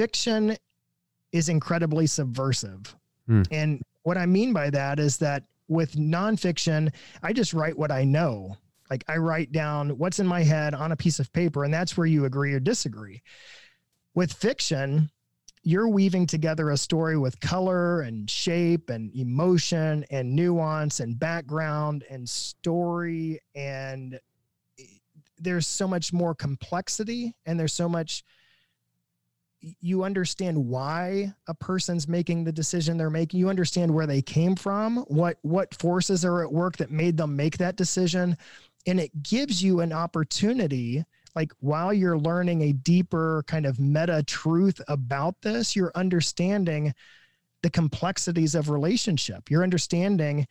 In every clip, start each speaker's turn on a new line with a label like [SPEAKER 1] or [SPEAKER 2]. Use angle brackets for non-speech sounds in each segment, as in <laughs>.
[SPEAKER 1] fiction is incredibly subversive.
[SPEAKER 2] Hmm.
[SPEAKER 1] And what I mean by that is that with nonfiction, I just write what I know. Like I write down what's in my head on a piece of paper, and that's where you agree or disagree. With fiction, you're weaving together a story with color and shape and emotion and nuance and background and story and there's so much more complexity and there's so much you understand why a person's making the decision they're making. You understand where they came from what what forces are at work that made them make that decision. And it gives you an opportunity like while you're learning a deeper kind of meta truth about this you're understanding the complexities of relationship. You're understanding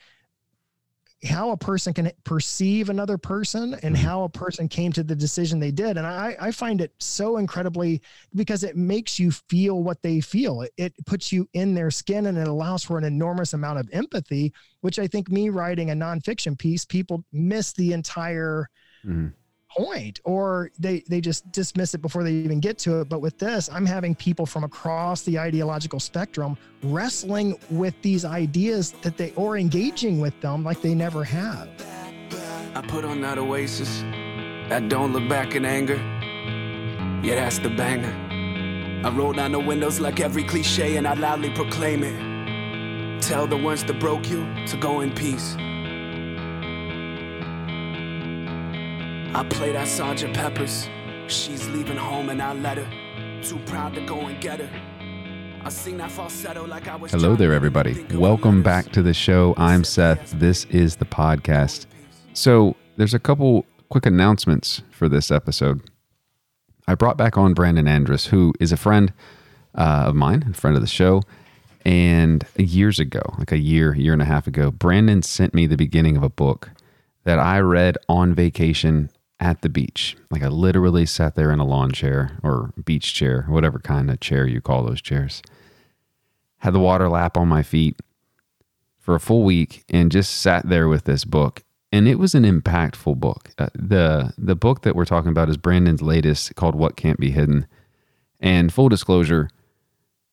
[SPEAKER 1] how a person can perceive another person and
[SPEAKER 2] Mhm.
[SPEAKER 1] how a person came to the decision they did. And I, I find it so incredibly because it makes you feel what they feel. It, it puts you in their skin and it allows for an enormous amount of empathy, which I think me writing a nonfiction piece, people miss the entire
[SPEAKER 2] Mhm.
[SPEAKER 1] Point or they they just dismiss it before they even get to it but with this i'm having people from across the ideological spectrum wrestling with these ideas that they or engaging with them like they never have
[SPEAKER 3] I put on that oasis. That don't look back in anger. Yeah, that's the banger. I roll down the windows like every cliche and I loudly proclaim it. Tell the ones that broke you to go in peace. I play that Sergeant Peppers. She's leaving home and I let her. Too proud to go and get her. I sing that falsetto like I was.
[SPEAKER 2] Hello there, everybody. Welcome back to the show. I'm Seth. This is the podcast. So, there's a couple quick announcements for this episode. I brought back on Brandon Andrus, who is a friend uh, of mine, a friend of the show. And years ago, like a year, year and a half ago, Brandon sent me the beginning of a book that I read on vacation at the beach. Like I literally sat there in a lawn chair or beach chair, whatever kind of chair you call those chairs. Had the water lap on my feet for a full week and just sat there with this book. And it was an impactful book. Uh, the the book that we're talking about is Brandon's latest called What Can't Be Hidden. And full disclosure,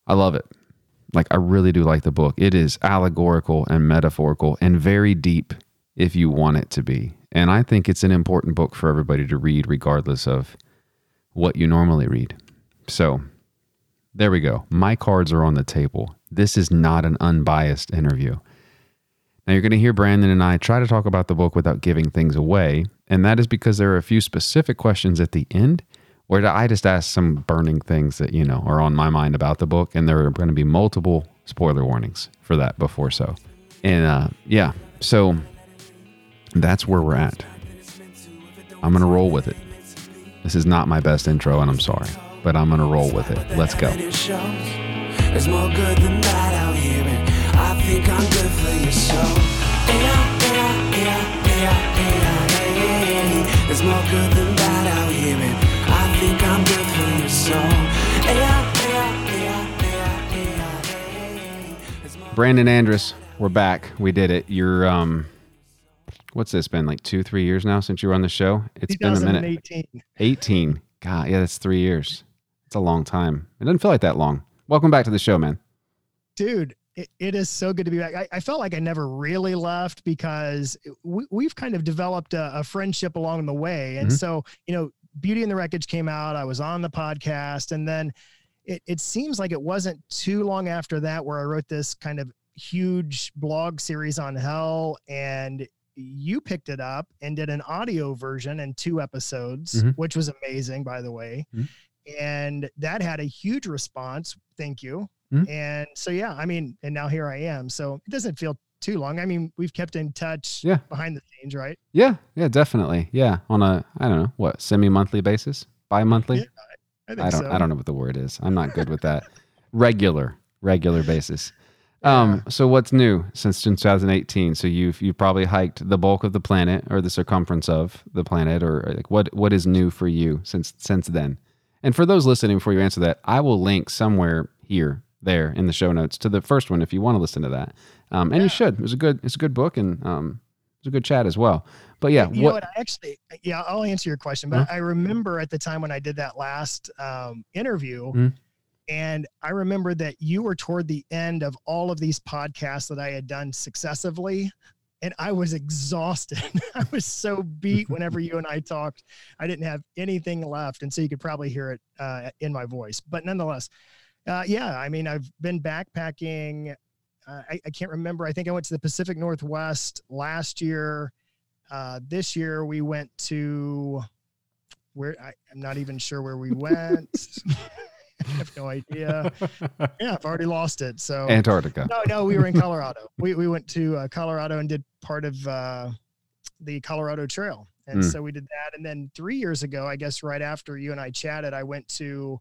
[SPEAKER 2] I love it. Like I really do like the book. It is allegorical and metaphorical and very deep if you want it to be. And I think it's an important book for everybody to read regardless of what you normally read. So, there we go. My cards are on the table. This is not an unbiased interview. Now, you're going to hear Brandon and I try to talk about the book without giving things away. And that is because there are a few specific questions at the end where I just ask some burning things that, you know, are on my mind about the book. And there are going to be multiple spoiler warnings for that before so. And uh, yeah, so that's where we're at. I'm going to roll with it. This is not my best intro, and I'm sorry, but I'm going to roll with it. Let's go.
[SPEAKER 3] There's more good than bad out here, and I think I'm good for your soul. There's more good than bad out here, and I think I'm good for your soul.
[SPEAKER 2] Brandon Andrus, we're back. We did it. You're um what's this been like 2 3 years now since you were on the show? It's been a minute.
[SPEAKER 1] 2018
[SPEAKER 2] 18. God, yeah, that's 3 years. It's a long time. It doesn't feel like that long. Welcome back to the show, man.
[SPEAKER 1] dude it, it is so good to be back I, I felt like i never really left because we, we've kind of developed a, a friendship along the way and
[SPEAKER 2] Mhm.
[SPEAKER 1] so you know beauty and the wreckage came out i was on the podcast and then it, it seems like it wasn't too long after that where i wrote this kind of huge blog series on hell and you picked it up and did an audio version in two episodes
[SPEAKER 2] Mhm.
[SPEAKER 1] which was amazing by the way
[SPEAKER 2] Mhm.
[SPEAKER 1] and that had a huge response thank you
[SPEAKER 2] Mhm.
[SPEAKER 1] and so yeah i mean and now here i am so it doesn't feel too long i mean we've kept in touch
[SPEAKER 2] Yeah.
[SPEAKER 1] behind the scenes right
[SPEAKER 2] Yeah, yeah, definitely. Yeah, on a I don't know, what, semi-monthly basis? Bi-monthly?
[SPEAKER 1] Yeah, i
[SPEAKER 2] I don't
[SPEAKER 1] so
[SPEAKER 2] I don't know what the word is. I'm not good with that. <laughs> regular, regular basis. Um, so what's new since 2018? So you've you probably hiked the bulk of the planet or the circumference of the planet or like what what is new for you since since then? And for those listening before you answer that, I will link somewhere here there in the show notes to the first one if you want to listen to that. Um, and you should. It was a good it's a good book and um it was a good chat as well. But yeah,
[SPEAKER 1] you know
[SPEAKER 2] what
[SPEAKER 1] what i actually yeah i'll answer your question but i remember at the time when i did that last um, interview
[SPEAKER 2] Mhm.
[SPEAKER 1] And I remember that you were toward the end of all of these podcasts that I had done successively. And I was exhausted. <laughs> I was so beat <laughs> whenever you and I talked. I didn't have anything left. And so you could probably hear it uh, in my voice. But nonetheless, uh, yeah, I mean, I've been backpacking. Uh, I, I, can't remember. I think I went to the Pacific Northwest last year. Uh, this year we went to where I, am not even sure where we <laughs> went. I <laughs> have no idea. Yeah, I've already lost it. So
[SPEAKER 2] Antarctica.
[SPEAKER 1] No, no, we were in Colorado. <laughs> we we went to uh, Colorado and did part of uh, the Colorado Trail, and mm. so we did that. And then three years ago, I guess right after you and I chatted, I went to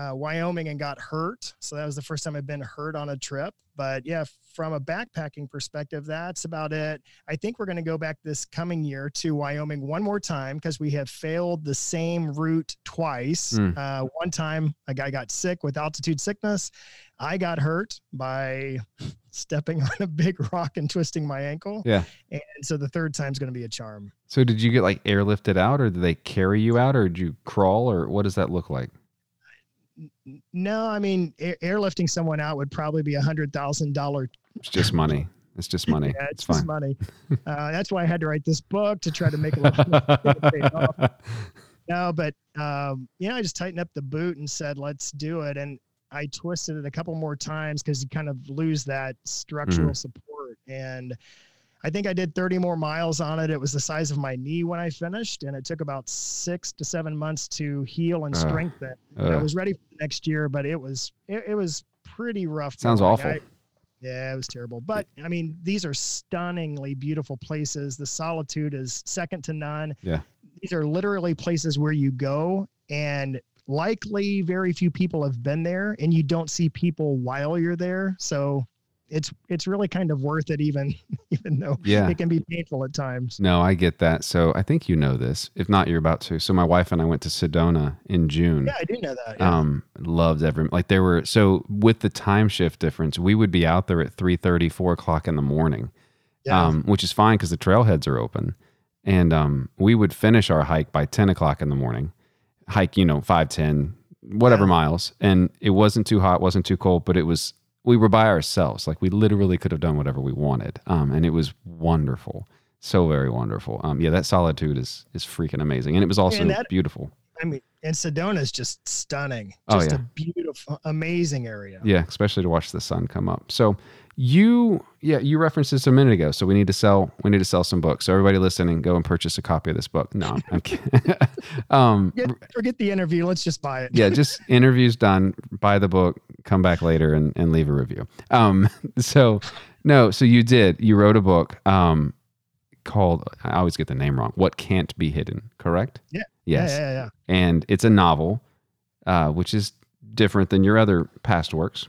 [SPEAKER 1] uh, Wyoming and got hurt. So that was the first time I've been hurt on a trip. But yeah, from a backpacking perspective, that's about it. I think we're going to go back this coming year to Wyoming one more time because we have failed the same route twice. Mm. Uh, one time, a guy got sick with altitude sickness. I got hurt by <laughs> stepping <laughs> on a big rock and twisting my ankle.
[SPEAKER 2] Yeah.
[SPEAKER 1] And so the third time's going to be a charm.
[SPEAKER 2] So did you get like airlifted out or did they carry you out or did you crawl or what does that look like?
[SPEAKER 1] No, I mean, air- airlifting someone out would probably be a hundred thousand dollar.
[SPEAKER 2] It's just money. It's just money.
[SPEAKER 1] Yeah, it's, it's just fine. money. Uh, that's why I had to write this book to try to make it. <laughs> no, but um, know, I just tightened up the boot and said, "Let's do it." And I twisted it a couple more times because you kind of lose that structural mm. support. And I think I did 30 more miles on it. It was the size of my knee when I finished, and it took about six to seven months to heal and strengthen. Uh, uh, I was ready for next year, but it was it, it was pretty rough.
[SPEAKER 2] Sounds awful. I,
[SPEAKER 1] yeah, it was terrible. But I mean, these are stunningly beautiful places. The solitude is second to none.
[SPEAKER 2] Yeah.
[SPEAKER 1] These are literally places where you go and likely very few people have been there and you don't see people while you're there. So it's it's really kind of worth it even <laughs> even though
[SPEAKER 2] yeah.
[SPEAKER 1] it can be painful at times.
[SPEAKER 2] No i get that. So i think you know this. If not you're about to. So my wife and i went to sedona in june.
[SPEAKER 1] Yeah i do know that. Yeah.
[SPEAKER 2] um loved every like there were so with the time shift difference we would be out there at 3 30 4 o'clock in the morning. Yeah. um which is fine because the trailheads are open. And um we would finish our hike by 10 o'clock in the morning. Hike you know 5 10 whatever yeah. miles. And it wasn't too hot wasn't too cold but it was we were by ourselves. Like we literally could have done whatever we wanted. Um, and it was wonderful. So very wonderful. Um, yeah, that solitude is is freaking amazing. And it was also that, beautiful.
[SPEAKER 1] I mean, and Sedona is just stunning. Oh, just oh, yeah. a beautiful, amazing area.
[SPEAKER 2] Yeah, especially to watch the sun come up. So you yeah you referenced this a minute ago so we need to sell we need to sell some books. So everybody listening go and purchase a copy of this book. No i'm <laughs> kidding. <laughs>
[SPEAKER 1] Um forget, forget, the interview. Let's just buy it.
[SPEAKER 2] Yeah <laughs> just interviews done. Buy the book come back later and, and leave a review. Um so no so you did. You wrote a book um called i always get the name wrong what can't be hidden correct?
[SPEAKER 1] Yeah
[SPEAKER 2] yes.
[SPEAKER 1] yeah, yeah, yeah.
[SPEAKER 2] and it's a novel uh which is different than your other past works.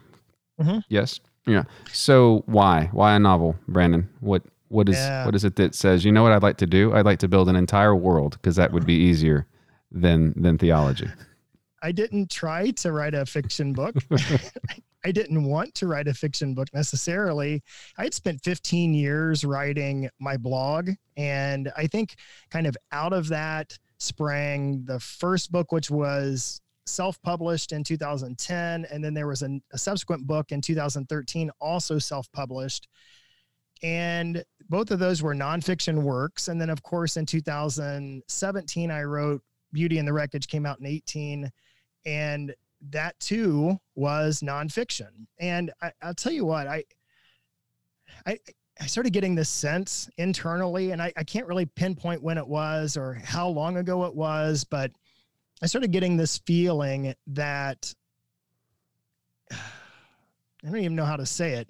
[SPEAKER 2] Mm-hmm. yes yeah. So why? Why a novel, Brandon? What what is yeah. what is it that says, you know what I'd like to do? I'd like to build an entire world because that would be easier than than theology.
[SPEAKER 1] I didn't try to write a fiction book. <laughs> <laughs> I didn't want to write a fiction book necessarily. I had spent 15 years writing my blog. And I think kind of out of that sprang the first book, which was self-published in 2010 and then there was a, a subsequent book in 2013 also self-published. And both of those were nonfiction works. And then of course in 2017 i wrote beauty and the wreckage came out in 18 and that too was nonfiction. And I, will tell you what i i I started getting this sense internally, and I, I can't really pinpoint when it was or how long ago it was, but I started getting this feeling that <sighs> I don't even know how to say it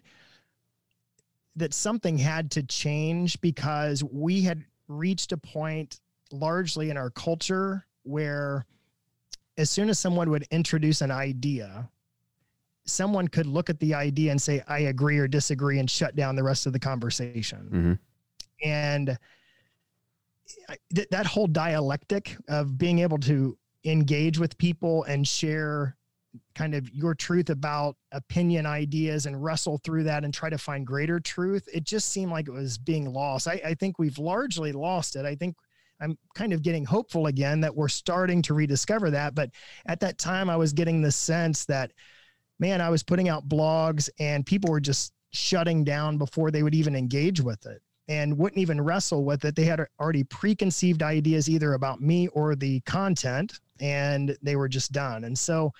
[SPEAKER 1] that something had to change because we had reached a point largely in our culture where as soon as someone would introduce an idea someone could look at the idea and say i agree or disagree and shut down the rest of the conversation mm-hmm. and th- that whole dialectic of being able to engage with people and share kind of your truth about opinion ideas and wrestle through that and try to find greater truth. It just seemed like it was being lost. I, I think we've largely lost it. I think I'm kind of getting hopeful again that we're starting to rediscover that. But at that time, I was getting the sense that, man, I was putting out blogs and people were just shutting down before they would even engage with it and wouldn't even wrestle with it. They had already preconceived ideas either about me or the content, and they were just done. And so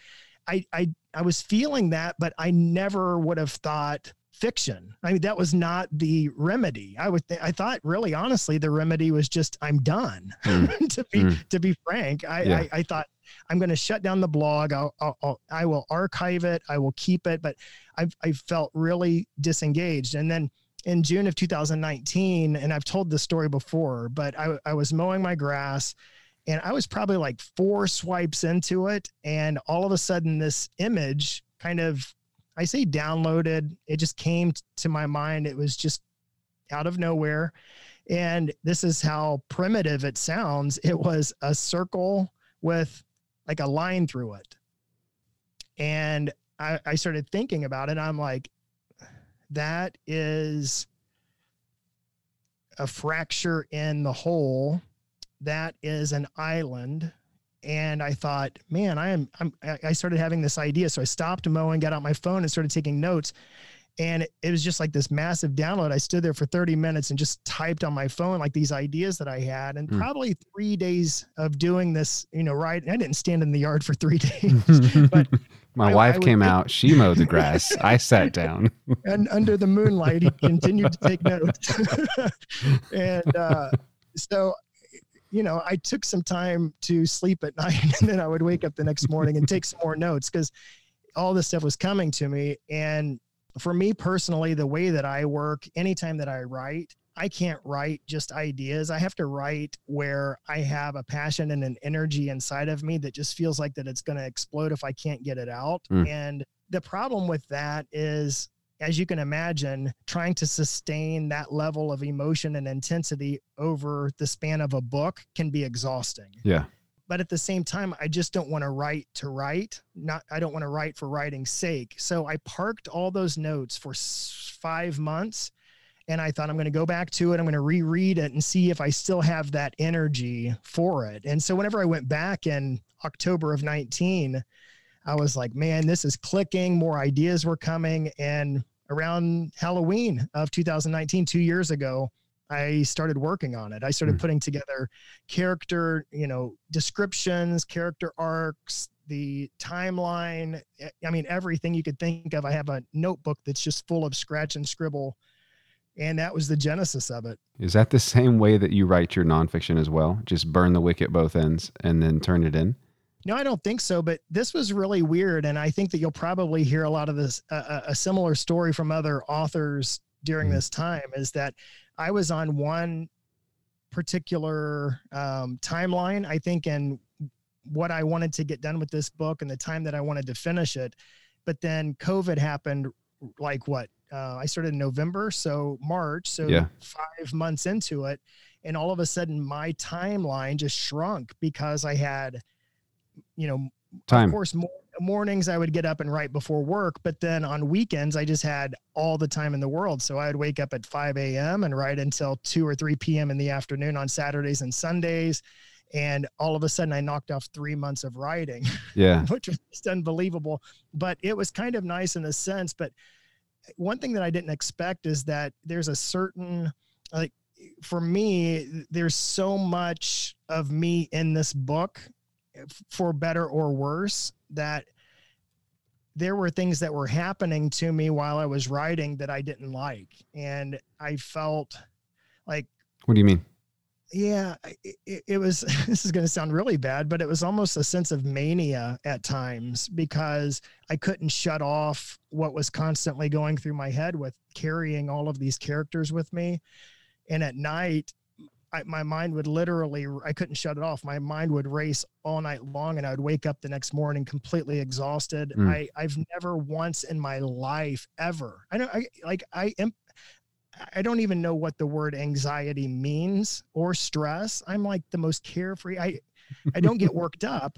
[SPEAKER 1] I, I, I was feeling that, but I never would have thought fiction. I mean, that was not the remedy. I would, th- I thought really honestly, the remedy was just, I'm done <laughs> mm. to be, mm. to be frank. I, yeah. I, I, thought I'm going to shut down the blog. I'll, I'll, I'll, I will archive it. I will keep it, but I've, I felt really disengaged. And then in June of 2019, and I've told this story before, but I, I was mowing my grass and I was probably like four swipes into it. And all of a sudden this image kind of I say downloaded. It just came to my mind. It was just out of nowhere. And this is how primitive it sounds. It was a circle with like a line through it. And I, I started thinking about it. I'm like, that is a fracture in the whole. That is an island and I thought, man, I am. I'm, I started having this idea, so I stopped mowing, got out my phone, and started taking notes. And it was just like this massive download. I stood there for 30 minutes and just typed on my phone like these ideas that I had. And mm. probably three days of doing this, you know, right. I didn't stand in the yard for three <laughs> days, <laughs> but
[SPEAKER 2] my I, wife I came out. She mowed the grass. <laughs> I sat down.
[SPEAKER 1] And under the moonlight, he <laughs> continued to take notes. <laughs> and uh, so you know, I took some time to sleep at night and then I would wake up the next morning and take some more notes because all this stuff was coming to me. And for me personally, the way that I work, anytime that I write, I can't write just ideas. I have to write where I have a passion and an energy inside of me that just feels like that it's going to explode if I can't get it out. Mm. And the problem with that is as you can imagine, trying to sustain that level of emotion and intensity over the span of a book can be exhausting.
[SPEAKER 2] Yeah.
[SPEAKER 1] But at the same time, I just don't want to write to write. Not, I don't want to write for writing's sake. So I parked all those notes for five months and I thought I'm going to go back to it. I'm going to reread it and see if I still have that energy for it. And so whenever I went back in October of 19, I was like, man, this is clicking. More ideas were coming. And around Halloween of 2019, two years ago, I started working on it. I started mm. putting together character, you know, descriptions, character arcs, the timeline. I mean, everything you could think of. I have a notebook that's just full of scratch and scribble. And that was the genesis of it.
[SPEAKER 2] Is that the same way that you write your nonfiction as well? Just burn the wick at both ends and then turn it in?
[SPEAKER 1] No, I don't think so. But this was really weird, and I think that you'll probably hear a lot of this uh, a similar story from other authors during mm-hmm. this time. Is that I was on one particular um, timeline, I think, and what I wanted to get done with this book and the time that I wanted to finish it. But then COVID happened, like what? Uh, I started in November, so March, so yeah. five months into it, and all of a sudden my timeline just shrunk because I had you know,
[SPEAKER 2] time.
[SPEAKER 1] Of course, mornings I would get up and write before work, but then on weekends I just had all the time in the world. So I would wake up at 5 a.m. and write until 2 or 3 p.m. in the afternoon on Saturdays and Sundays. And all of a sudden I knocked off three months of writing. <laughs>
[SPEAKER 2] Yeah.
[SPEAKER 1] which was just unbelievable. But it was kind of nice in a sense. But one thing that I didn't expect is that there's a certain like for me, there's so much of me in this book for better or worse that there were things that were happening to me while I was writing that I didn't like. And I felt like,
[SPEAKER 2] what do you mean?
[SPEAKER 1] Yeah, it, it was, <laughs> this is going to sound really bad, but it was almost a sense of mania at times because I couldn't shut off what was constantly going through my head with carrying all of these characters with me. And at night, I, my mind would literally i couldn't shut it off my mind would race all night long and i would wake up the next morning completely exhausted mm. i i've never once in my life ever i don't i like i am I don't even know what the word anxiety means or stress. I'm like the most carefree. I I don't get <laughs> worked up.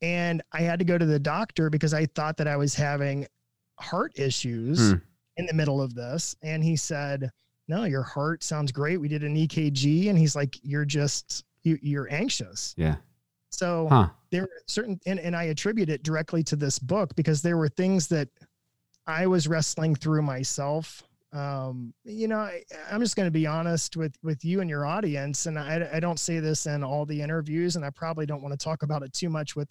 [SPEAKER 1] And I had to go to the doctor because I thought that I was having heart issues mm. in the middle of this. And he said, no, your heart sounds great. We did an EKG and he's like, you're just you you're anxious.
[SPEAKER 2] Yeah.
[SPEAKER 1] So
[SPEAKER 2] Huh.
[SPEAKER 1] there were certain and, and I attribute it directly to this book because there were things that I was wrestling through myself. Um, you know, I, I'm just going to be honest with with you and your audience, and I, I don't say this in all the interviews, and I probably don't want to talk about it too much with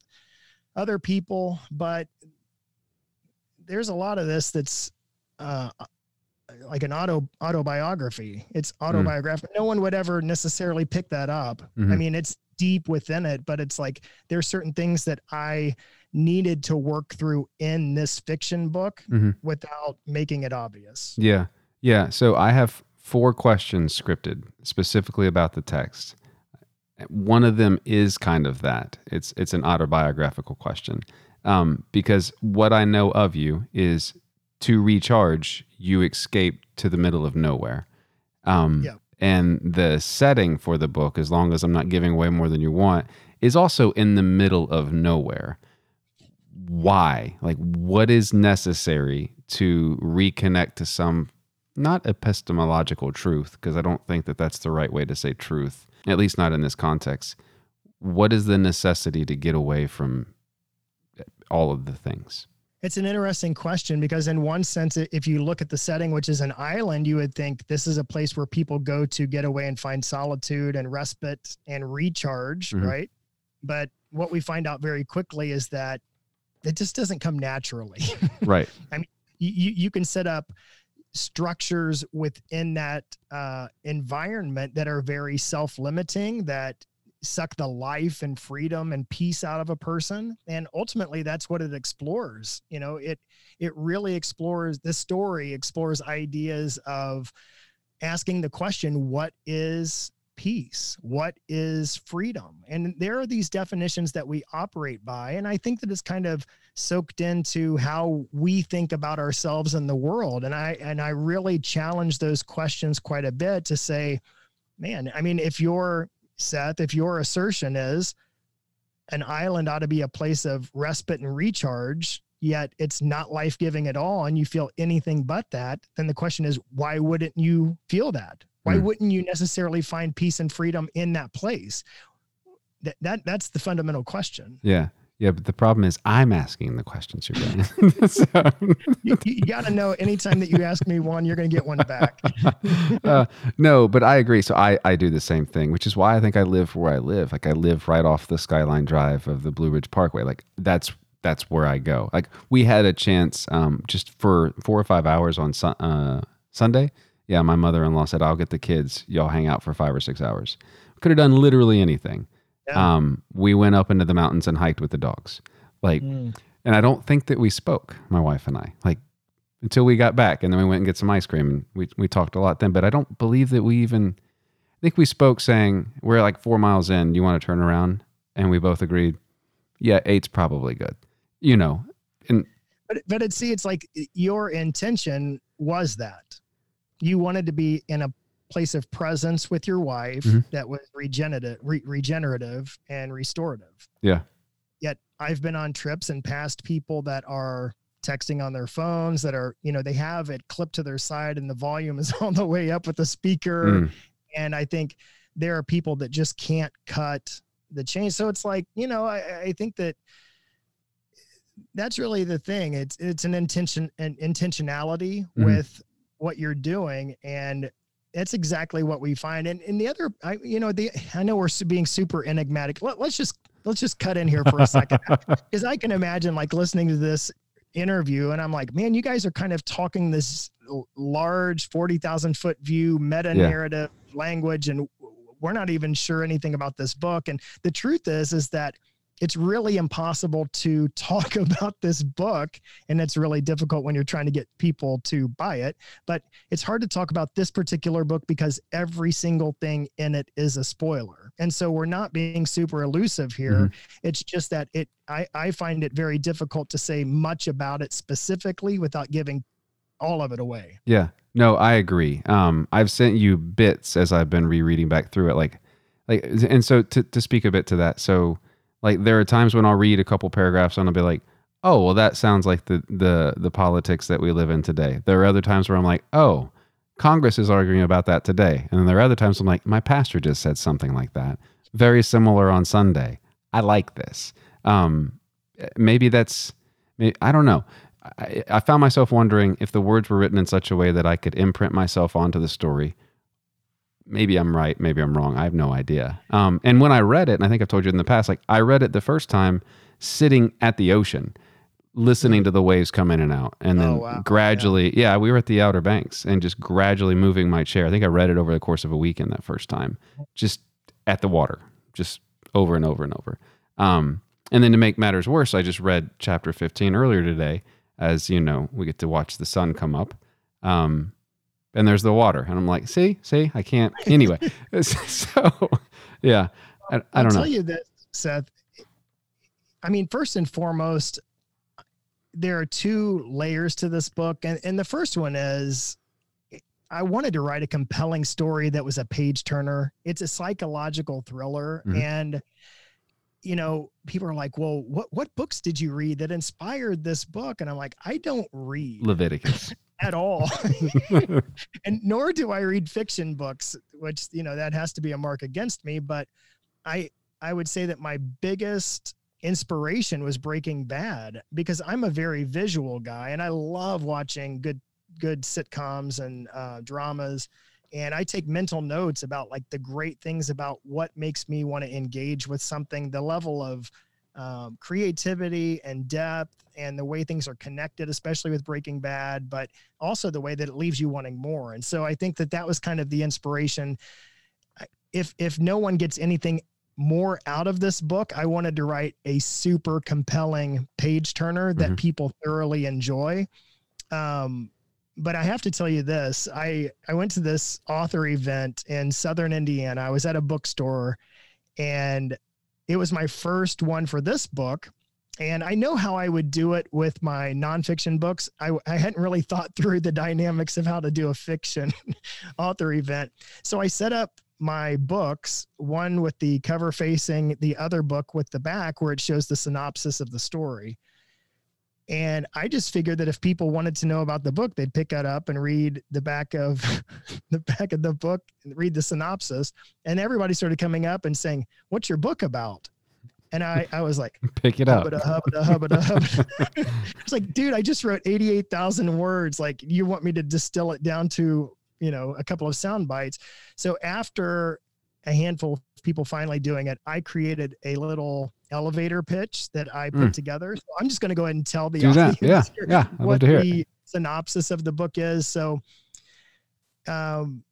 [SPEAKER 1] other people, but there's a lot of this that's uh, like an auto autobiography. It's autobiographical. No one would ever necessarily pick that up. I
[SPEAKER 2] Mhm.
[SPEAKER 1] mean, it's deep within it, but it's like there's certain things that I needed to work through in this fiction book
[SPEAKER 2] Mhm.
[SPEAKER 1] without making it obvious.
[SPEAKER 2] Yeah. Yeah. So I have four questions scripted specifically about the text. One of them is kind of that. It's it's an autobiographical question. Um, because what I know of you is to recharge, you escape to the middle of nowhere. Um,
[SPEAKER 1] Yeah.
[SPEAKER 2] And the setting for the book, as long as I'm not giving away more than you want, is also in the middle of nowhere. Why? Like, what is necessary to reconnect to some not epistemological truth? Because I don't think that that's the right way to say truth, at least not in this context. What is the necessity to get away from all of the things?
[SPEAKER 1] It's an interesting question because, in one sense, if you look at the setting, which is an island, you would think this is a place where people go to get away and find solitude and respite and recharge,
[SPEAKER 2] Mhm.
[SPEAKER 1] right? But what we find out very quickly is that it just doesn't come naturally. <laughs>
[SPEAKER 2] Right.
[SPEAKER 1] you, you, you can set up structures within that uh, environment that are very self-limiting that suck the life and freedom and peace out of a person and ultimately that's what it explores you know it it really explores this story explores ideas of asking the question what is peace? What is freedom? And there are these definitions that we operate by and i think that it's kind of soaked into how we think about ourselves and the world. And i and i really challenge those questions quite a bit to say man i mean if your seth if your assertion is an island ought to be a place of respite and recharge yet it's not life-giving at all and you feel anything but that then the question is why wouldn't you feel that why
[SPEAKER 2] Hmm.
[SPEAKER 1] wouldn't you necessarily find peace and freedom in that place that, that that's the fundamental question
[SPEAKER 2] Yeah. Yeah. But the problem is, I'm asking the questions you're getting. <laughs> <laughs> so,
[SPEAKER 1] you, you got to know anytime that you ask me one, you're going to get one back. <laughs>
[SPEAKER 2] uh, no, but I agree. So I, I do the same thing, which is why I think I live where I live. Like I live right off the Skyline Drive of the Blue Ridge Parkway. Like that's that's where I go. Like we had a chance um, just for four or five hours on Sun uh, Sunday. Yeah, my mother-in-law said, "I'll get the kids. Y'all hang out for five or six hours." Could have done literally anything.
[SPEAKER 1] Yeah.
[SPEAKER 2] Um, we went up into the mountains and hiked with the dogs. Like
[SPEAKER 1] Mm.
[SPEAKER 2] and I don't think that we spoke, my wife and I, like until we got back, and then we went and get some ice cream, and we we talked a lot then. But I don't believe that we even. I think we spoke saying we're like four miles in. You want to turn around, and we both agreed, yeah, eight's probably good. You know, and
[SPEAKER 1] But but it see, it's like your intention was that you wanted to be in a place of presence with your wife
[SPEAKER 2] Mhm.
[SPEAKER 1] that was regenerative, re- regenerative and restorative.
[SPEAKER 2] Yeah.
[SPEAKER 1] Yet I've been on trips and past people that are texting on their phones that are, you know, they have it clipped to their side and the volume is <laughs> all the way up with the speaker.
[SPEAKER 2] mm,
[SPEAKER 1] and I think there are people that just can't cut the change. So it's like, you know, I, I think that that's really the thing. It's it's an intention an intentionality
[SPEAKER 2] Mhm.
[SPEAKER 1] with what you're doing, and that's exactly what we find. And and the other, I you know, the I know we're being super enigmatic. Let, let's just let's just cut in here for a second <laughs> because I can imagine like listening to this interview and I'm like, man, you guys are kind of talking this large 40,000 foot view meta narrative language and we're not even sure anything about this book. And the truth is, is that it's really impossible to <laughs> talk about this book and it's really difficult when you're trying to get people to buy it but it's hard to talk about this particular book because every single thing in it is a spoiler. And so we're not being super elusive here. It's just that it I, I find it very difficult to say much about it specifically without giving all of it away.
[SPEAKER 2] Yeah, no, I agree. Um, I've sent you bits as I've been rereading back through it, like, like, and so to to speak a bit to that, so like there are times when I'll read a couple paragraphs and I'll be like, oh, well, that sounds like the the the politics that we live in today. There are other times where I'm like, oh, Congress is arguing about that today, and then there are other times I'm like, my pastor just said something like that. very similar on Sunday. I like this. Um, maybe that's, maybe, I don't know. I, I found myself wondering if the words were written in such a way that I could imprint myself onto the story. Maybe I'm right. Maybe I'm wrong. I have no idea. Um, and when I read it, and I think I've told you in the past, like I read it the first time sitting at the ocean, listening to the waves come in and out, and then
[SPEAKER 1] Oh, wow.
[SPEAKER 2] gradually, yeah. we were at the Outer Banks, and just gradually moving my chair. I think I read it over the course of a weekend that first time, just at the water, just over and over and over. Um, and then to make matters worse, I just read chapter 15 earlier today. As you know, we get to watch the sun come up. Um, and there's the water. And I'm like, see, see, I can't. Anyway, <laughs> <laughs> so yeah, I, I
[SPEAKER 1] I'll
[SPEAKER 2] don't
[SPEAKER 1] tell you this, Seth. I mean, first and foremost, there are two layers to this book. And, and the first one is I wanted to write a compelling story that was a page turner. It's a psychological thriller.
[SPEAKER 2] Mhm.
[SPEAKER 1] And, you know, people are like, well, what, what books did you read that inspired this book? And I'm like, I don't read
[SPEAKER 2] Leviticus. <laughs>
[SPEAKER 1] at all. <laughs> <laughs> and nor do I read fiction books, which you know that has to be a mark against me. But I I would say that my biggest inspiration was Breaking Bad because I'm a very visual guy and I love watching good good sitcoms and uh, dramas. And I take mental notes about like the great things about what makes me want to engage with something, the level of um, creativity and depth, and the way things are connected, especially with Breaking Bad, but also the way that it leaves you wanting more. And so I think that that was kind of the inspiration. If if no one gets anything more out of this book, I wanted to write a super compelling page turner that
[SPEAKER 2] Mhm.
[SPEAKER 1] people thoroughly enjoy. Um, but I have to tell you this: I I went to this author event in Southern Indiana. I was at a bookstore, and it was my first one for this book. And I know how I would do it with my nonfiction books. I, I hadn't really thought <laughs> through the dynamics of how to do a fiction <laughs> author event. So I set up my books, one with the cover facing the other book with the back where it shows the synopsis of the story. And I just figured that if people wanted to know about the book, they'd pick it up and read the back of <laughs> the back of the book, and read the synopsis. And everybody started coming up and saying, What's your book about? And I, I was like, <laughs>
[SPEAKER 2] Pick it up.
[SPEAKER 1] Hubbada, hubbada, hubbada, hubbada. <laughs> It's like, dude, I just wrote 88,000 words. Like, you want me to distill it down to, you know, a couple of sound bites. So after a handful of people finally doing it, I created a little elevator pitch that I put
[SPEAKER 2] Mm.
[SPEAKER 1] together. So I'm just going to go ahead and tell the
[SPEAKER 2] Do
[SPEAKER 1] audience
[SPEAKER 2] Yeah. Yeah.
[SPEAKER 1] What
[SPEAKER 2] to hear it.
[SPEAKER 1] the synopsis of the book is. So, um,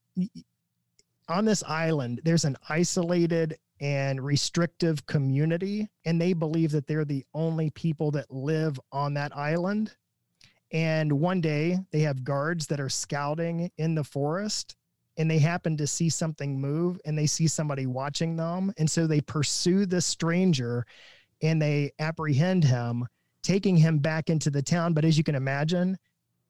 [SPEAKER 1] on this island, there's an isolated and restrictive community, and they believe that they're the only people that live on that island. And one day they have guards that are scouting in the forest and they happen to see something move and they see somebody watching them. And so they pursue this stranger and they apprehend him, taking him back into the town. But as you can imagine,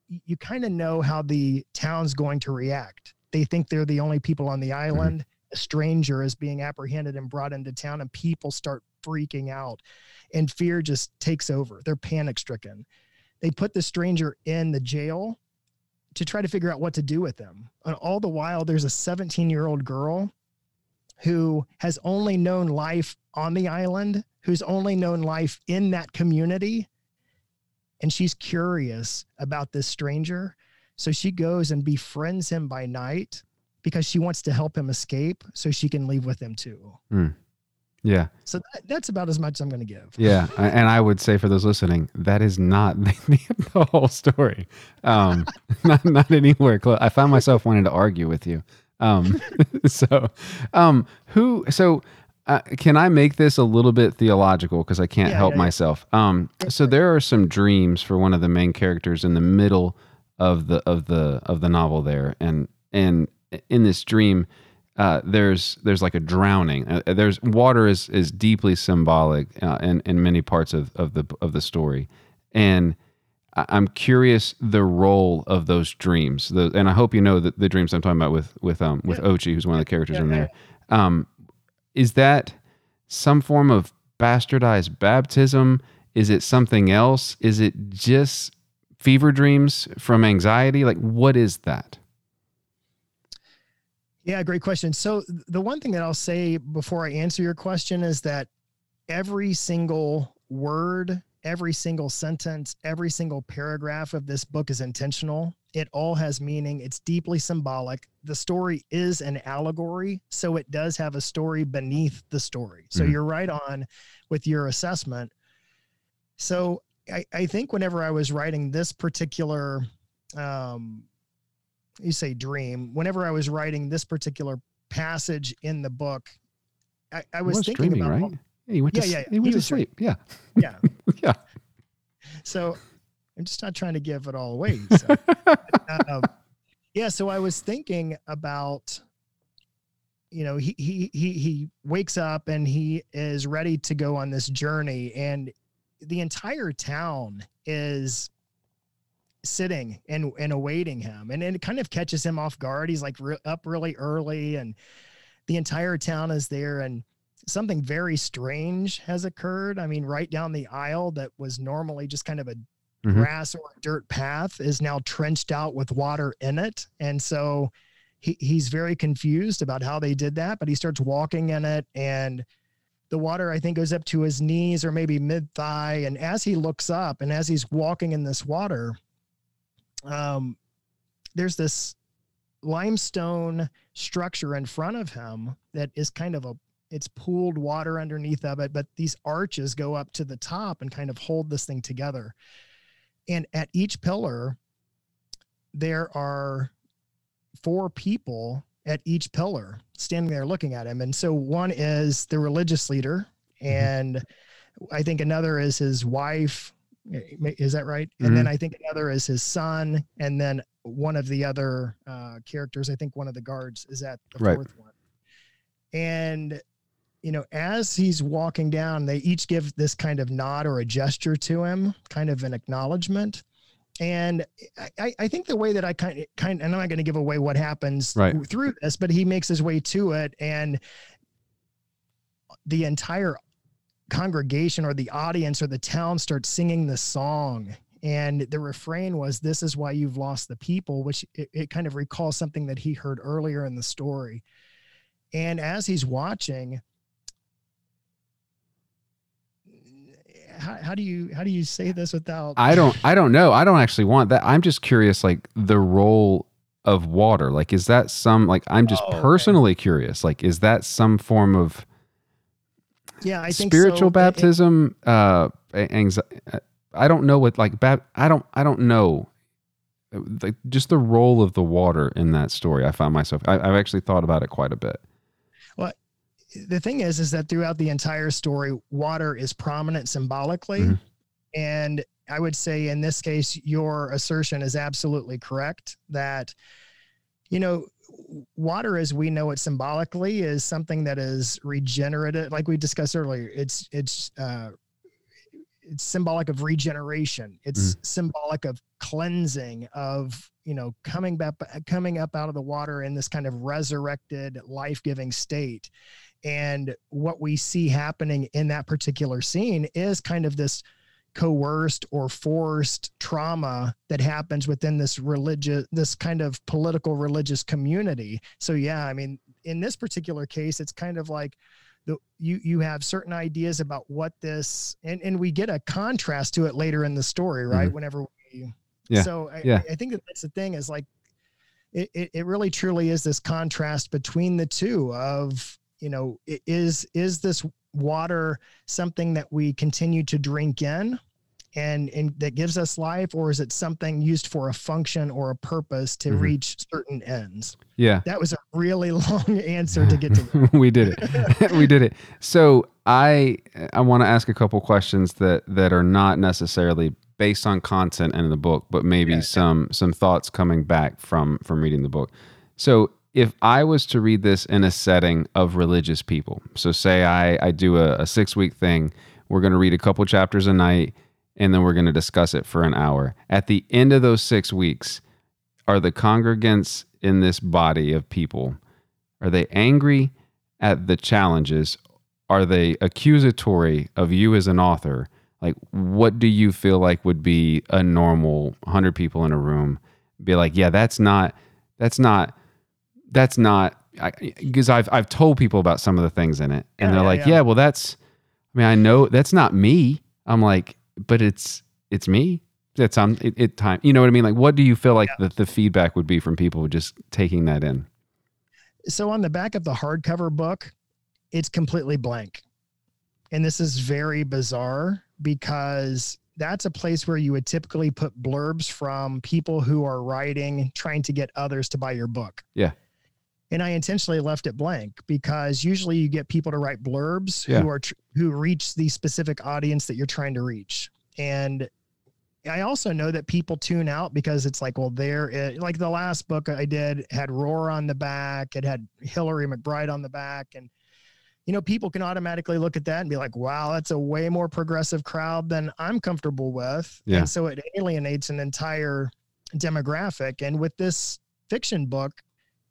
[SPEAKER 1] you kind of know how the town's going to react. They think they're the only people on the island. A stranger is being apprehended and brought into town, and people start freaking out, and fear just takes over. They're panic stricken. They put the stranger in the jail to try to figure out what to do with them. And all the while, there's a 17 year old girl who has only known life on the island, who's only known life in that community. And she's curious about this stranger. So she goes and befriends him by night because she wants to help him escape so she can leave with him too. Hmm.
[SPEAKER 2] Yeah.
[SPEAKER 1] So that, that's about as much as I'm going to give.
[SPEAKER 2] Yeah, and I would say for those listening, that is not <laughs> the, whole story. Um, <laughs> not not anywhere close. I found myself wanting to argue with you. Um, <laughs> so, um, who? So, uh, can I make this a little bit theological because I can't
[SPEAKER 1] Yeah,
[SPEAKER 2] help
[SPEAKER 1] yeah, yeah.
[SPEAKER 2] myself? Um, so there are some dreams for one of the main characters in the middle of the of the of the novel there, and and in this dream uh, there's there's like a drowning. Uh, there's water is is deeply symbolic uh, in in many parts of of the of the story, and I'm curious the role of those dreams. The, and I hope you know the, the dreams I'm talking about with with um with. Ochi, who's one of the characters in there. Um, is that some form of bastardized baptism? Is it something else? Is it just fever dreams from anxiety? Like what is that?
[SPEAKER 1] Yeah, great question. So the one thing that I'll say before I answer your question is that every single word, every single sentence, every single paragraph of this book is intentional. It all has meaning. It's deeply symbolic. The story is an allegory, so it does have a story beneath the story. So
[SPEAKER 2] Mhm.
[SPEAKER 1] you're right on with your assessment. So I, I think whenever I was writing this particular um you say dream, whenever I was writing this particular passage in the book, I, I was,
[SPEAKER 2] was
[SPEAKER 1] thinking
[SPEAKER 2] dreaming,
[SPEAKER 1] about
[SPEAKER 2] right? Yeah, he went
[SPEAKER 1] Yeah,
[SPEAKER 2] to,
[SPEAKER 1] yeah, yeah.
[SPEAKER 2] he
[SPEAKER 1] He
[SPEAKER 2] went to
[SPEAKER 1] was dream-
[SPEAKER 2] sleep. Yeah.
[SPEAKER 1] yeah. <laughs>
[SPEAKER 2] Yeah.
[SPEAKER 1] So I'm just not trying to give it all away. So, <laughs> um, yeah. So I was thinking about, you know, he, he, he, he wakes up and he is ready to go on this journey and the entire town is sitting and, and awaiting him. And then it kind of catches him off guard. He's like re- up really early and the entire town is there and something very strange has occurred. I mean, right down the aisle that was normally just kind of a
[SPEAKER 2] Mhm.
[SPEAKER 1] grass or a dirt path is now trenched out with water in it. And so he, he's very confused about how they did that, but he starts walking in it and the water, I think, goes up to his knees or maybe mid thigh. And as he looks up and as he's walking in this water, um, there's this limestone structure in front of him that is kind of a it's pooled water underneath of it but these arches go up to the top and kind of hold this thing together. And at each pillar there are four people at each pillar standing there looking at him. And so one is the religious leader and i think another is his wife is that right and then i think another is his son and then one of the other uh, characters i think one of the guards is at the
[SPEAKER 2] Right.
[SPEAKER 1] fourth one and you know as he's walking down they each give this kind of nod or a gesture to him kind of an acknowledgement and I- I, I think the way that I kind of, kind, and I'm not going to give away what happens
[SPEAKER 2] Right.
[SPEAKER 1] through this, but he makes his way to it, and the entire congregation or the audience or the town starts singing the song. And the refrain was, This is why you've lost the people, which it, it kind of recalls something that he heard earlier in the story. And as he's watching, how, how do you how do you say this without
[SPEAKER 2] I don't I don't know. I don't actually want that. I'm just curious like the role of water. Like is that some like I'm just
[SPEAKER 1] Oh, okay.
[SPEAKER 2] personally curious. Like is that some form of
[SPEAKER 1] yeah I think
[SPEAKER 2] spiritual
[SPEAKER 1] so. It- it-
[SPEAKER 2] baptism uh anxiety I don't know what like bap- I don't I don't know like just the role of the water in that story. I found myself I, I've actually thought about it quite a bit.
[SPEAKER 1] Well, the thing is is that throughout the entire story water is prominent symbolically
[SPEAKER 2] Mhm.
[SPEAKER 1] and i would say in this case your assertion is absolutely correct that you know water as we know it symbolically is something that is regenerative. Like we discussed earlier it's it's uh it's symbolic of regeneration. It's symbolic of cleansing of you know coming back coming up out of the water in this kind of resurrected life-giving state. And what we see happening in that particular scene is kind of this coerced or forced trauma that happens within this religious this kind of political religious community. So yeah i mean in this particular case it's kind of like the you you have certain ideas about what this and and we get a contrast to it later in the story right? Mm-hmm. Whenever we
[SPEAKER 2] Yeah,
[SPEAKER 1] so I,
[SPEAKER 2] yeah.
[SPEAKER 1] I think that that's the thing is like it, it, it really truly is this contrast between the two of you know is is this water something that we continue to drink in and and that gives us life or is it something used for a function or a purpose to
[SPEAKER 2] Mhm.
[SPEAKER 1] reach certain ends
[SPEAKER 2] Yeah.
[SPEAKER 1] that was a really <laughs> long answer to get to <laughs>
[SPEAKER 2] we did it. <laughs> we did it. So I I want to ask a couple questions that that are not necessarily based on content in the book, but maybe
[SPEAKER 1] Yeah.
[SPEAKER 2] some some thoughts coming back from from reading the book. So if I was to read this in a setting of religious people, so say I I do a, a six week thing, we're going to read a couple chapters a night, and then we're going to discuss it for an hour. At the end of those six weeks, are the congregants in this body of people are they angry at the challenges? Are they accusatory of you as an author? Like, what do you feel like would be a normal 100 people in a room? Be like, yeah, that's not, that's not, that's not because I've I've told people about some of the things in it, and
[SPEAKER 1] Yeah,
[SPEAKER 2] they're
[SPEAKER 1] yeah,
[SPEAKER 2] like,
[SPEAKER 1] yeah.
[SPEAKER 2] yeah. well, that's. I mean, I know that's not me. I'm like, but it's it's me. It's on it, it time. You know what I mean? Like, what do you feel like the, the feedback would be from people just taking that in?
[SPEAKER 1] so on the back of the hardcover book, it's completely blank. And this is very bizarre because that's a place where you would typically put blurbs from people who are writing, trying to get others to buy your book.
[SPEAKER 2] Yeah.
[SPEAKER 1] And I intentionally left it blank because usually you get people to write blurbs
[SPEAKER 2] Yeah.
[SPEAKER 1] who are tr- who reach the specific audience that you're trying to reach. And I also know that people tune out because it's like, well, there, it, eh, like the last book I did had Rohr on the back, it had Hillary McBride on the back, and you know, people can automatically look at that and be like, wow, that's a way more progressive crowd than I'm comfortable with.
[SPEAKER 2] Yeah.
[SPEAKER 1] And so it alienates an entire demographic. And with this fiction book,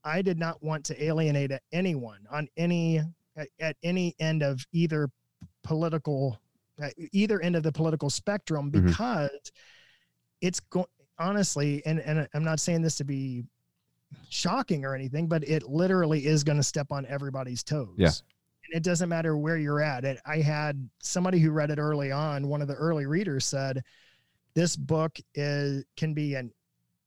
[SPEAKER 1] I did not want to alienate anyone on any at, any end of either political either end of the political spectrum
[SPEAKER 2] Mhm.
[SPEAKER 1] because it's going honestly and and I'm not saying this to be shocking or anything but it literally is going to step on everybody's toes
[SPEAKER 2] Yeah.
[SPEAKER 1] and it doesn't matter where you're at it, I had somebody who read it early on one of the early readers said this book is can be an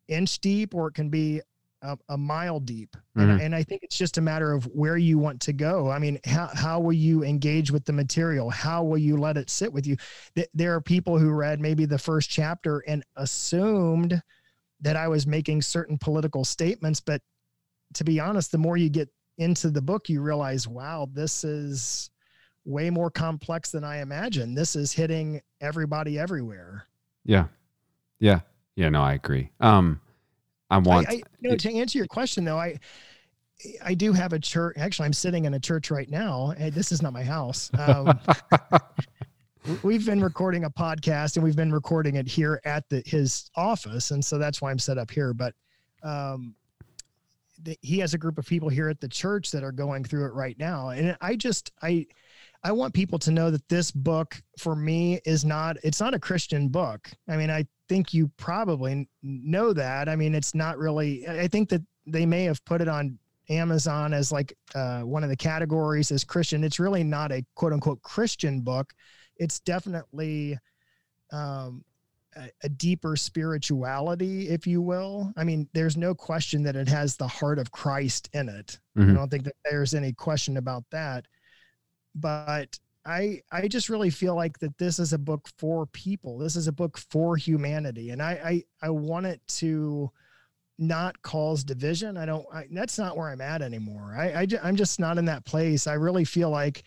[SPEAKER 1] inch deep or it can be a, a mile deep.
[SPEAKER 2] Mhm.
[SPEAKER 1] and, and i think it's just a matter of where you want to go. I mean how, how will you engage with the material? How will you let it sit with you? Th- there are people who read maybe the first chapter and assumed that i was making certain political statements but to be honest the more you get into the book you realize wow this is way more complex than i imagined. This is hitting everybody everywhere.
[SPEAKER 2] Yeah, yeah, yeah. No, I agree. Um, I want.
[SPEAKER 1] I, I, you know, to answer your question though, I I do have a church. Actually, I'm sitting in a church right now. and This is not my house. Um, <laughs> we've been recording a podcast, and we've been recording it here at the his office, and so that's why I'm set up here. But um, the, he has a group of people here at the church that are going through it right now, and I just I I want people to know that this book for me is not it's not a Christian book. I mean, I think you probably know that. I mean, it's not really I I think that they may have put it on Amazon as like uh, one of the categories as Christian. It's really not a quote unquote Christian book. It's definitely um, a, a deeper spirituality, if you will. I mean, there's no question that it has the heart of Christ in it. I
[SPEAKER 2] Mhm.
[SPEAKER 1] don't think that there's any question about that. But I I just really feel like that this is a book for people. This is a book for humanity, and I I, I want it to not cause division. I don't. I, that's not where I'm at anymore. I, I I'm just not in that place. I really feel like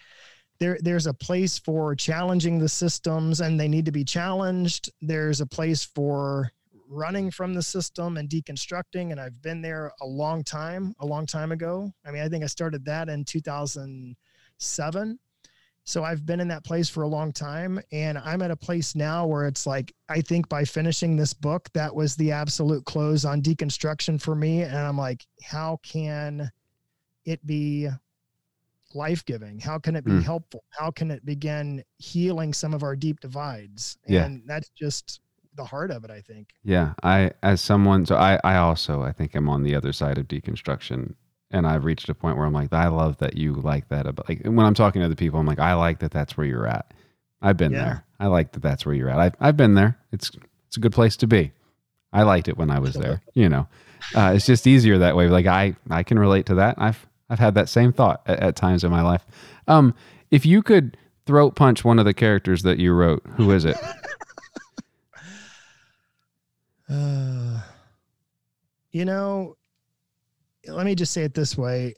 [SPEAKER 1] there there's a place for challenging the systems, and they need to be challenged. There's a place for running from the system and deconstructing, and I've been there a long time, a long time ago. I mean, I think I started that in 2007. So I've been in that place for a long time and I'm at a place now where it's like I think by finishing this book that was the absolute close on deconstruction for me and I'm like how can it be life-giving? How can it be
[SPEAKER 2] Mm.
[SPEAKER 1] helpful? How can it begin healing some of our deep divides?
[SPEAKER 2] Yeah.
[SPEAKER 1] And that's just the heart of it, I think.
[SPEAKER 2] Yeah, I as someone so I I also I think I'm on the other side of deconstruction and I've reached a point where I'm like I love that you like that about like when I'm talking to other people I'm like I like that that's where you're at. I've been
[SPEAKER 1] Yeah.
[SPEAKER 2] there. I like that that's where you're at. I've I've been there. It's it's a good place to be. I liked it when I was there. You know, uh, it's just easier that way. Like I I can relate to that. I've I've had that same thought at, at times in my life. Um, if you could throat punch one of the characters that you wrote, who is it? <laughs>
[SPEAKER 1] Uh, you know, let me just say it this way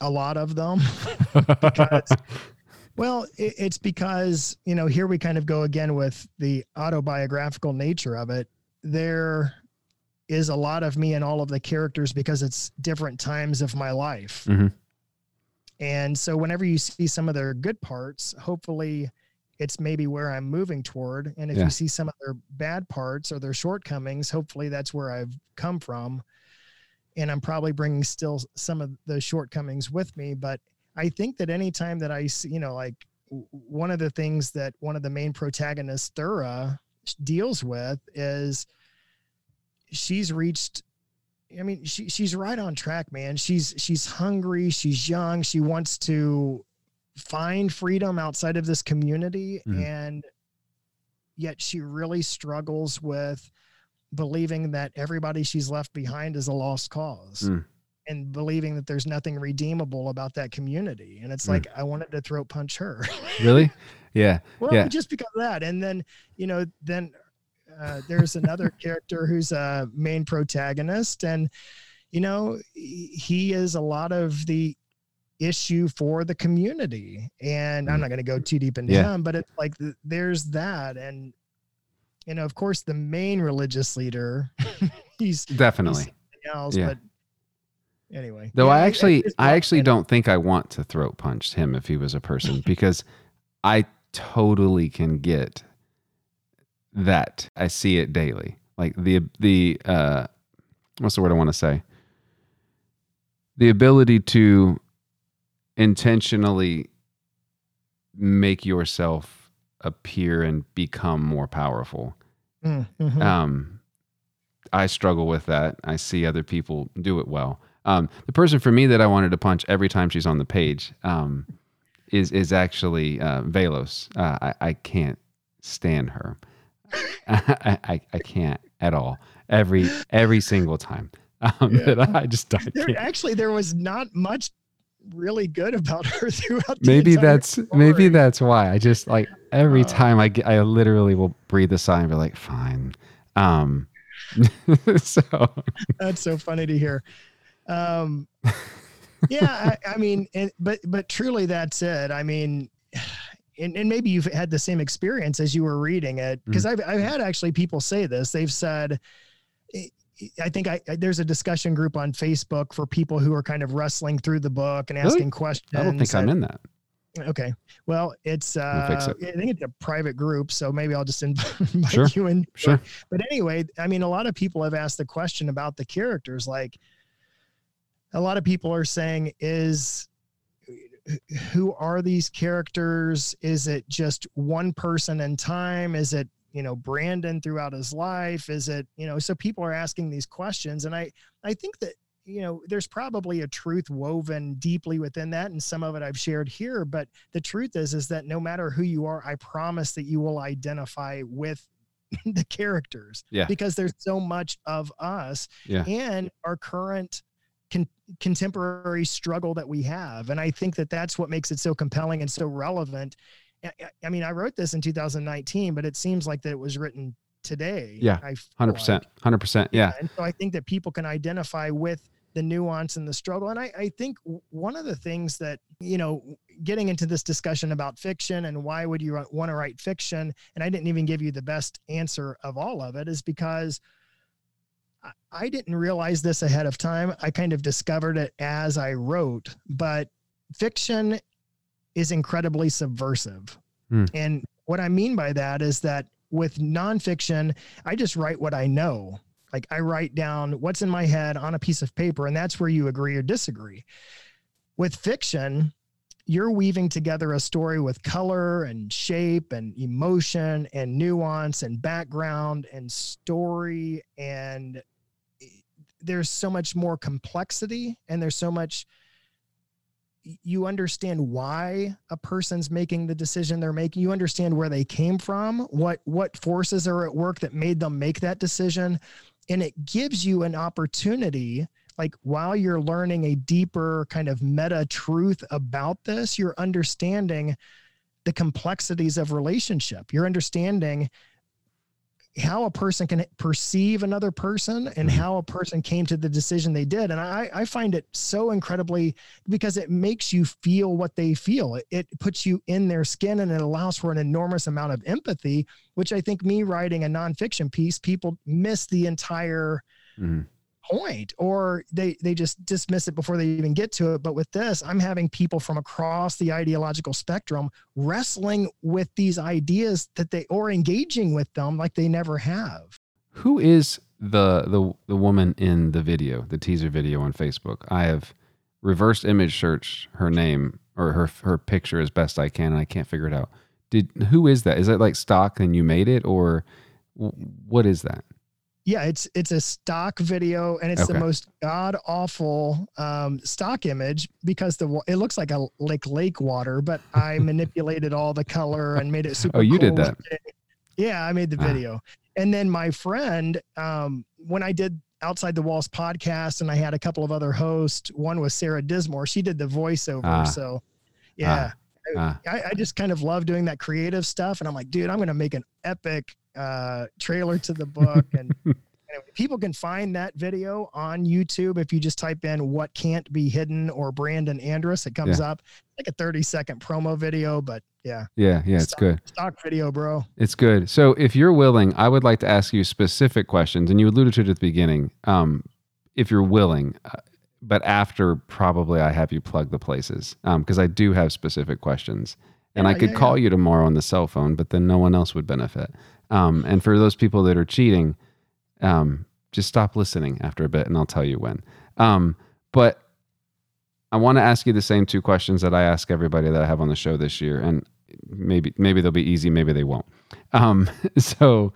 [SPEAKER 1] a lot of them. <laughs> Because- well, it, it's because, you know, here we kind of go again with the autobiographical nature of it. There is a lot of me in all of the characters because it's different times of my life.
[SPEAKER 2] Mhm.
[SPEAKER 1] And so whenever you see some of their good parts, hopefully it's maybe where I'm moving toward. And if
[SPEAKER 2] Yeah.
[SPEAKER 1] you see some of their bad parts or their shortcomings, hopefully that's where I've come from. And I'm probably bringing still some of the shortcomings with me. But I think that anytime that I see, you know, like one of the things that one of the main protagonists, Thura, deals with is she's reached I mean, she she's right on track, man. She's she's hungry. She's young. She wants to find freedom outside of this community,
[SPEAKER 2] Mhm.
[SPEAKER 1] and yet she really struggles with believing that everybody she's left behind is a lost cause.
[SPEAKER 2] Mm.
[SPEAKER 1] And believing that there's nothing redeemable about that community. And it's
[SPEAKER 2] Mm.
[SPEAKER 1] like, I wanted to throat punch her. <laughs>
[SPEAKER 2] Really? Yeah.
[SPEAKER 1] Well,
[SPEAKER 2] Yeah.
[SPEAKER 1] just because of that. And then, you know, then uh, there's another <laughs> character who's a main protagonist. And, you know, he is a lot of the issue for the community. And I'm not going to go too deep into.
[SPEAKER 2] Yeah.
[SPEAKER 1] him, but it's like th- there's that. And, you know, of course, the main religious leader, <laughs> he's
[SPEAKER 2] Definitely.
[SPEAKER 1] something else.
[SPEAKER 2] Yeah.
[SPEAKER 1] But anyway.
[SPEAKER 2] Though
[SPEAKER 1] Yeah,
[SPEAKER 2] I actually, I actually don't think I want to throat punch him if he was a person <laughs> because I totally can get that. I see it daily. Like the the uh, what's the word I want to say? The ability to intentionally make yourself appear and become more powerful.
[SPEAKER 1] Mm, mhm.
[SPEAKER 2] Um, I struggle with that. I see other people do it well. Um, the person for me that I wanted to punch every time she's on the page um, is is actually uh, Velos. Uh, I, I can't stand her. <laughs> I, I, I can't at all. Every every single time um,
[SPEAKER 1] Yeah. <laughs>
[SPEAKER 2] that I just I
[SPEAKER 1] there, actually, there was not much really good about <laughs> her throughout. the
[SPEAKER 2] Maybe that's maybe that's why I just like every
[SPEAKER 1] Uh.
[SPEAKER 2] time I get, I literally will breathe a sigh and be like, fine. Um, <laughs> so
[SPEAKER 1] That's so funny to hear. Um, yeah, I, I mean, and, but but truly, that's it. I mean, and, and maybe you've had the same experience as you were reading it because
[SPEAKER 2] Mm.
[SPEAKER 1] I've I've had actually people say this. They've said. I- think I, I- there's a discussion group on Facebook for people who are kind of wrestling through the book and
[SPEAKER 2] Really?
[SPEAKER 1] asking questions.
[SPEAKER 2] I don't think I'm in that.
[SPEAKER 1] Okay. Well, it's uh,
[SPEAKER 2] it.
[SPEAKER 1] I think it's a private group, so maybe I'll just <laughs> invite
[SPEAKER 2] Sure.
[SPEAKER 1] you in.
[SPEAKER 2] Sure.
[SPEAKER 1] But anyway, I mean, a lot of people have asked the question about the characters. Like, a lot of people are saying, is who are these characters? Is it just one person in time? Is it you know Brandon throughout his life? Is it you know? So people are asking these questions, and I I think that you know there's probably a truth woven deeply within that and some of it i've shared here but the truth is is that no matter who you are i promise that you will identify with <laughs> the characters
[SPEAKER 2] Yeah.
[SPEAKER 1] because there's so much of us
[SPEAKER 2] Yeah.
[SPEAKER 1] and our current con- contemporary struggle that we have and i think that that's what makes it so compelling and so relevant I- mean i wrote this in 2019 but it seems like that it was written today
[SPEAKER 2] Yeah, hundred percent, Hundred percent. Yeah.
[SPEAKER 1] And so I think that people can identify with the nuance and the struggle. And I, I think one of the things that, you know, getting into this discussion about fiction and why would you want to write fiction, and I didn't even give you the best answer of all of it, is because I didn't realize this ahead of time. I kind of discovered it as I wrote, but fiction is incredibly subversive.
[SPEAKER 2] Hmm.
[SPEAKER 1] And what I mean by that is that with nonfiction, I just write what I know. Like I write down what's in my head on a piece of paper, and that's where you agree or disagree. With fiction, you're weaving together a story with color and shape and emotion and nuance and background and story. And there's so much more complexity and there's so much you understand why a person's making the decision they're making. You understand where they came from what what forces are at work that made them make that decision. And it gives you an opportunity like while you're learning a deeper kind of meta truth about this you're understanding the complexities of relationship. You're understanding how a person can perceive another person and
[SPEAKER 2] Mhm.
[SPEAKER 1] how a person came to the decision they did and i i find it so incredibly because it makes you feel what they feel it, it puts you in their skin and it allows for an enormous amount of empathy which i think me writing a nonfiction piece people miss the entire
[SPEAKER 2] Mhm.
[SPEAKER 1] Point or they they just dismiss it before they even get to it but with this i'm having people from across the ideological spectrum wrestling with these ideas that they or engaging with them like they never have
[SPEAKER 2] Who is the the the woman in the video, the teaser video on Facebook? I have reverse image searched her name or her her picture as best I can, and I can't figure it out. Did who is that? Is that like stock and you made it, or what is that?
[SPEAKER 1] Yeah, it's it's a stock video and it's
[SPEAKER 2] Okay.
[SPEAKER 1] the most god awful um, stock image because the it looks like a like lake water, but <laughs> I manipulated all the color and made it super.
[SPEAKER 2] Oh, you did that.
[SPEAKER 1] Yeah, I made the
[SPEAKER 2] Ah.
[SPEAKER 1] video, and then my friend, um, when I did Outside the Walls podcast, and I had a couple of other hosts. One was Sarah Dismore. She did the voiceover,
[SPEAKER 2] Ah.
[SPEAKER 1] so yeah.
[SPEAKER 2] Ah.
[SPEAKER 1] I, I just kind of love doing that creative stuff. And I'm like, dude, I'm going to make an epic uh, trailer to the book. And <laughs> anyway, people can find that video on YouTube. If you just type in what can't be hidden or Brandon Andrus, it comes up like a 30 second promo video. But yeah,
[SPEAKER 2] Yeah, yeah, it's good.
[SPEAKER 1] stock video, bro.
[SPEAKER 2] It's good. So if you're willing, I would like to ask you specific questions, and you alluded to it at the beginning. Um, if you're willing, uh, but after probably I have you plug the places, because I do have specific questions, and I could
[SPEAKER 1] yeah,
[SPEAKER 2] call you tomorrow on the cell phone, but then no one else would benefit. Um, and for those people that are cheating, um, just stop listening after a bit, and I'll tell you when. Um, but I want to ask you the same two questions that I ask everybody that I have on the show this year, and maybe maybe they'll be easy, maybe they won't. Um, <laughs> so,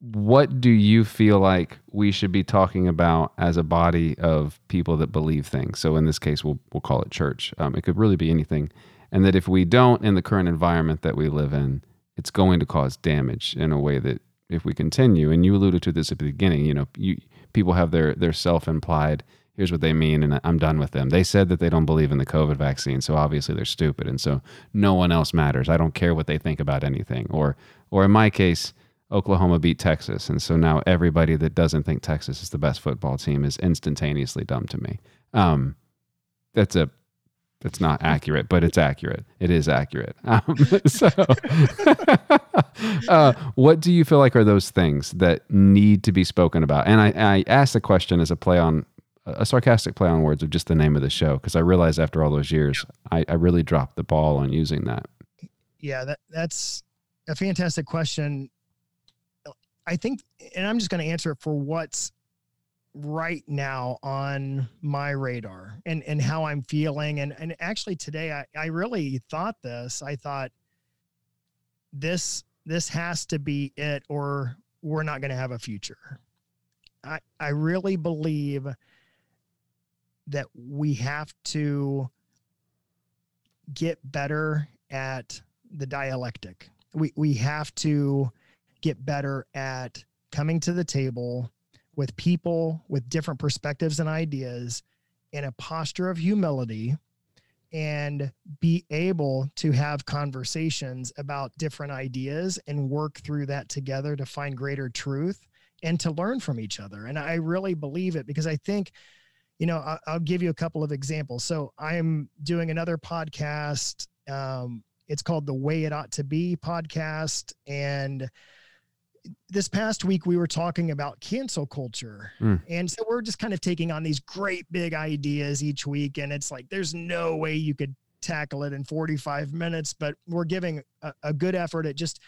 [SPEAKER 2] what do you feel like we should be talking about as a body of people that believe things? So, in this case, we'll we'll call it church. Um, it could really be anything, and that if we don't, in the current environment that we live in, it's going to cause damage in a way that if we continue. And you alluded to this at the beginning. You know, you people have their their self implied. Here's what they mean, and I'm done with them. They said that they don't believe in the COVID vaccine, so obviously they're stupid, and so no one else matters. I don't care what they think about anything. Or, or in my case, Oklahoma beat Texas, and so now everybody that doesn't think Texas is the best football team is instantaneously dumb to me. Um, that's a that's not accurate, but it's accurate. It is accurate. <laughs> Um, <laughs> so, <laughs> uh, what do you feel like are those things that need to be spoken about? And I, I asked the question as a play on a sarcastic play on words of just the name of the show because I realized after all those years, I, I really dropped the ball on using that.
[SPEAKER 1] Yeah, that that's a fantastic question. I think, and I'm just going to answer it for what's right now on my radar and and how I'm feeling. And and actually today I, I really thought this. I thought this this has to be it or we're not going to have a future. I I really believe that we have to get better at the dialectic. We we have to get better at coming to the table with people with different perspectives and ideas in a posture of humility and be able to have conversations about different ideas and work through that together to find greater truth and to learn from each other. And I really believe it because I think, you know, I'll give you a couple of examples. So I'm doing another podcast. Um, it's called the Way It Ought to Be podcast. And this past week we were talking about cancel culture.
[SPEAKER 2] Mm.
[SPEAKER 1] And so we're just kind of taking on these great big ideas each week. And it's like, there's no way you could tackle it in 45 minutes, but we're giving a, a good effort at just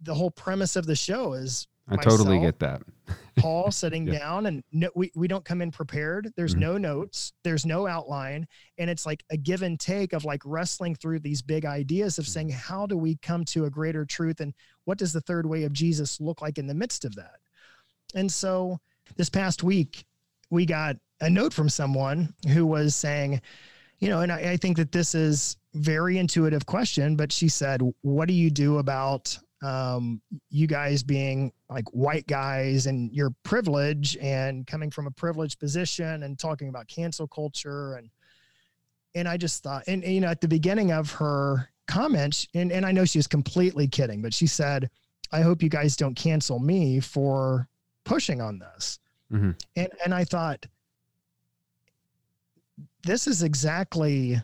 [SPEAKER 1] the whole premise of the show is
[SPEAKER 2] I totally get that. <laughs>
[SPEAKER 1] Paul sitting
[SPEAKER 2] Yeah.
[SPEAKER 1] down and no, we, we don't come in prepared. There's
[SPEAKER 2] Mhm.
[SPEAKER 1] no notes, there's no outline. And it's like a give and take of like wrestling through these big ideas of saying, how do we come to a greater truth? And what does the third way of Jesus look like in the midst of that? And so this past week, we got a note from someone who was saying, you know, and I, I think that this is very intuitive question, but she said, what do you do about um, you guys being like white guys and your privilege and coming from a privileged position and talking about cancel culture and and I just thought and, and, you know at the beginning of her comments and and I know she was completely kidding but she said I hope you guys don't cancel me for pushing on this
[SPEAKER 2] Mhm.
[SPEAKER 1] and and I thought this is exactly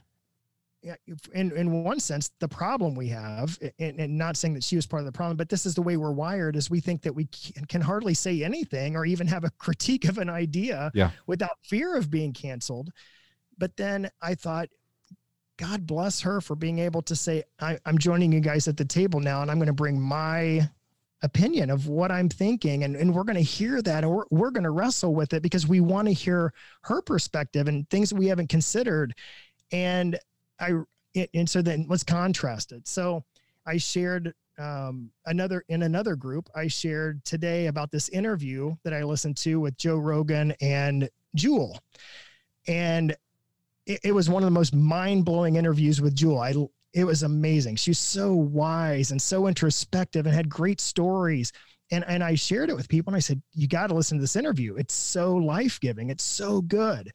[SPEAKER 1] in in one sense, the problem we have, and, and not saying that she was part of the problem, but this is the way we're wired: is we think that we can, hardly say anything or even have a <laughs> critique of an idea
[SPEAKER 2] Yeah.
[SPEAKER 1] without fear of being canceled. But then I thought, God bless her for being able to say, I, "I'm joining you guys at the table now, and I'm going to bring my." opinion of what I'm thinking and, and we're going to hear that and we're, we're going to wrestle with it because we want to hear her perspective and things that we haven't considered and I it- and so then let's contrast it. So I shared um, another in another group, I shared today about this interview that I listened to with Joe Rogan and Jewel, and it, it was one of the most mind blowing interviews with Jewel. I it was amazing. She's so wise and so introspective and had great stories. And and I shared it with people and I said, you got to listen to this interview. It's so life giving. It's so good.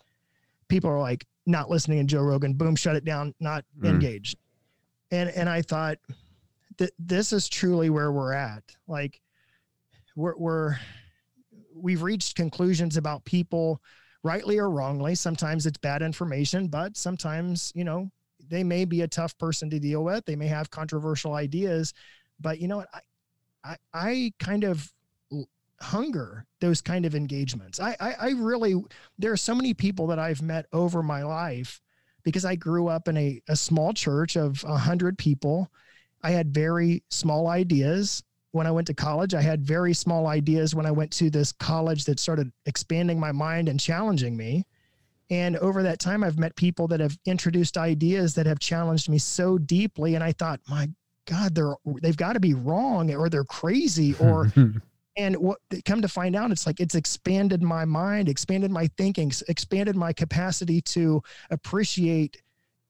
[SPEAKER 1] People are like not listening to Joe Rogan. Boom, shut it down. Not
[SPEAKER 2] Mm.
[SPEAKER 1] engaged. And and I thought that this is truly where we're at. Like we're we're we've reached conclusions about people rightly or wrongly. Sometimes it's bad information, but sometimes, you know, they may be a tough person to deal with. They may have controversial ideas, but you know what? I, I, I kind of hunger those kind of engagements. I, I, I really, there are so many people that I've met over my life because I grew up in a, a small church of a hundred people. I had very small ideas when I went to college. I had very small ideas when I went to this college that started expanding my mind and challenging me. And over that time, I've met people that have introduced ideas that have challenged me so deeply. And I thought, my God, they're they've got to be wrong or they're crazy or <laughs> and what come to find out, it's like it's expanded my mind, expanded my thinking, expanded my capacity to appreciate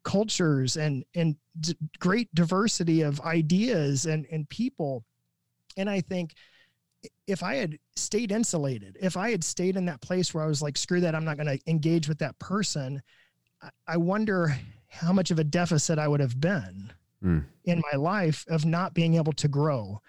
[SPEAKER 1] cultures and and d- great diversity of ideas and and people. And I think if I had stayed insulated, if I had stayed in that place where I was like, screw that, I'm not going to engage with that person, I- wonder how much of a deficit I would have been
[SPEAKER 2] Mm.
[SPEAKER 1] in my life of not being able to grow.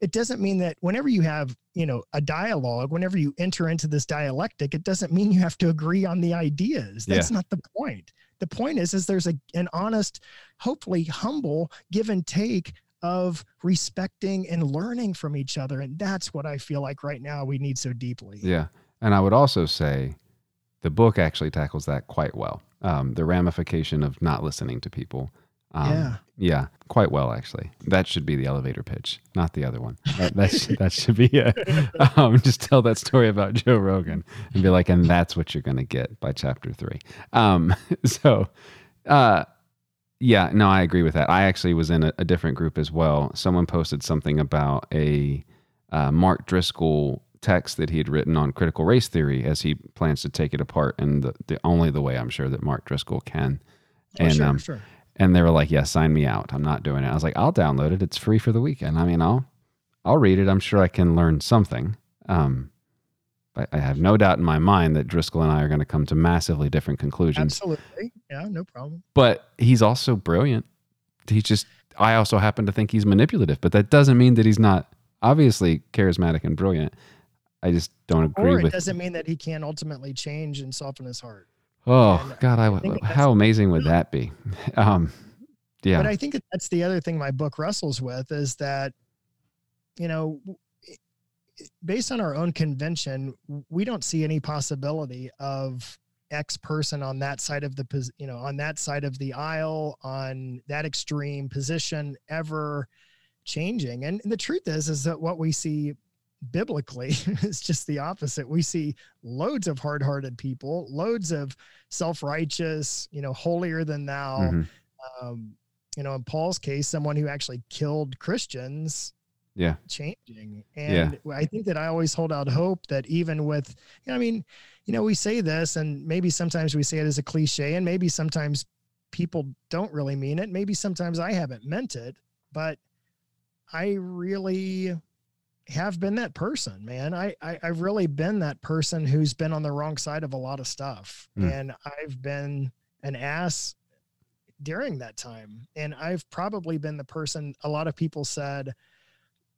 [SPEAKER 1] It doesn't mean that whenever you have, you know, a dialogue, whenever you enter into this dialectic, it doesn't mean you have to agree on the ideas. That's not the point. The point is, is there's a, an honest, hopefully humble give and take of respecting and learning from each other. And that's what I feel like right now we need so deeply.
[SPEAKER 2] Yeah. And I would also say the book actually tackles that quite well. Um, the ramification of not listening to people. Um,
[SPEAKER 1] Yeah.
[SPEAKER 2] Yeah, quite well, actually. That should be the elevator pitch, not the other one. That, that, should, that should be it. <laughs> Um, just tell that story about Joe Rogan and be like, and that's what you're going to get by chapter three. Um, <laughs> so, uh, yeah, no, I agree with that. I actually was in a, a different group as well. Someone posted something about a uh, Mark Driscoll text that he had written on critical race theory as he plans to take it apart in the, the only the way I'm sure that Mark Driscoll can.
[SPEAKER 1] Oh,
[SPEAKER 2] And
[SPEAKER 1] sure,
[SPEAKER 2] um,
[SPEAKER 1] sure.
[SPEAKER 2] And they were like, "Yeah, sign me out. I'm not doing it." I was like, "I'll download it. It's free for the weekend. I mean, I'll I'll read it. I'm sure I can learn something." Um, but I have no doubt in my mind that Driscoll and I are going to come to massively different conclusions.
[SPEAKER 1] Absolutely. Yeah, no problem.
[SPEAKER 2] But he's also brilliant. He's just. I also happen to think he's manipulative, but that doesn't mean that he's not obviously charismatic and brilliant. I just don't agree with.
[SPEAKER 1] Or it
[SPEAKER 2] with.
[SPEAKER 1] doesn't mean that he can't ultimately change and soften his heart.
[SPEAKER 2] Oh God, I,
[SPEAKER 1] I
[SPEAKER 2] how amazing would that be? <laughs> Um, yeah,
[SPEAKER 1] But I think that's the other thing my book wrestles with is that, you know, based on our own convention, we don't see any possibility of X person on that side of the, you know, on that side of the aisle, on that extreme position ever changing. And the truth is, is that what we see biblically <laughs> it's just the opposite. We see loads of hard-hearted people, loads of self-righteous, you know, holier than thou
[SPEAKER 2] Mhm.
[SPEAKER 1] um, you know, in Paul's case, someone who actually killed Christians
[SPEAKER 2] yeah,
[SPEAKER 1] changing.
[SPEAKER 2] Yeah.
[SPEAKER 1] And I think that I always hold out hope that even with, you know, I mean, you know, we say this and maybe sometimes we say it as a cliche and maybe sometimes people don't really mean it. Maybe sometimes I haven't meant it, but I really have been that person, man. I, I I've really been that person who's been on the wrong side of a lot of stuff.
[SPEAKER 2] Mm.
[SPEAKER 1] And I've been an ass during that time. And I've probably been the person a lot of people said,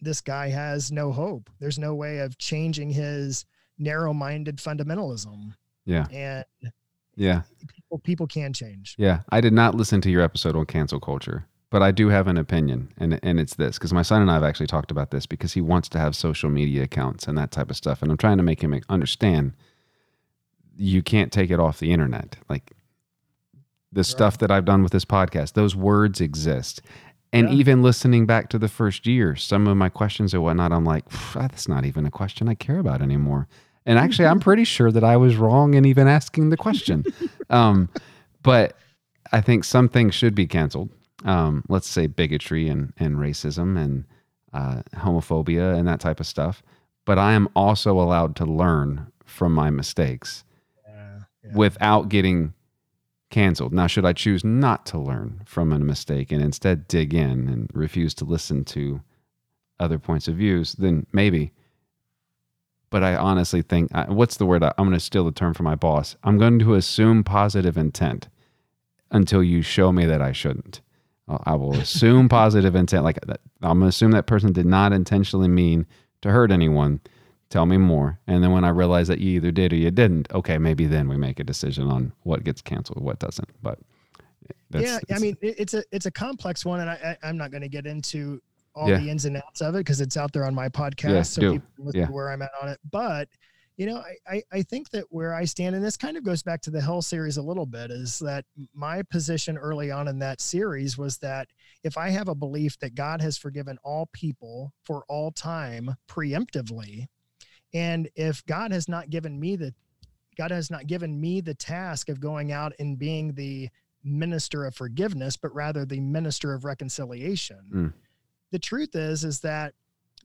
[SPEAKER 1] this guy has no hope. There's no way of changing his narrow minded fundamentalism.
[SPEAKER 2] yeah,
[SPEAKER 1] And
[SPEAKER 2] yeah.
[SPEAKER 1] people, people can change.
[SPEAKER 2] Yeah, I did not listen to your episode on cancel culture, but I do have an opinion, and and it's this because my son and I have actually talked about this because he wants to have social media accounts and that type of stuff, and I'm trying to make him understand you can't take it off the internet. Like the stuff that I've done with this podcast, those words exist. And
[SPEAKER 1] Yeah.
[SPEAKER 2] even listening back to the first year, some of my questions or whatnot, I'm like, that's not even a question I care about anymore. And actually, I'm <laughs> pretty sure that I was wrong in even asking the question. <laughs> um, but I think some things should be canceled. Um, let's say bigotry and, and racism and uh, homophobia and that type of stuff. But I am also allowed to learn from my mistakes
[SPEAKER 1] Yeah, yeah.
[SPEAKER 2] without getting canceled. Now, should I choose not to learn from a mistake and instead dig in and refuse to listen to other points of views, then maybe. But I honestly think, what's the word? I'm going to steal the term from my boss. I'm going to assume positive intent until you show me that I shouldn't. I'll- assume positive intent. Like I'm going to assume that person did not intentionally mean to hurt anyone. Tell me more. And then when I realize that you either did or you didn't, okay, maybe then we make a decision on what gets canceled, what doesn't. But that's,
[SPEAKER 1] yeah, I mean, it's a it's a complex one, and I, I I'm not going to get into all
[SPEAKER 2] Yeah.
[SPEAKER 1] the ins and outs of it because it's out there on my podcast,
[SPEAKER 2] Yeah,
[SPEAKER 1] so
[SPEAKER 2] do.
[SPEAKER 1] people can listen
[SPEAKER 2] Yeah.
[SPEAKER 1] to where I'm at on it. But you know, I, I I think that where I stand, and this kind of goes back to the Hell series a little bit, is that my position early on in that series was that if I have a belief that God has forgiven all people for all time preemptively, and if God has not given me the God has not given me the task of going out and being the minister of forgiveness, but rather the minister of reconciliation.
[SPEAKER 2] Mm.
[SPEAKER 1] The truth is, is that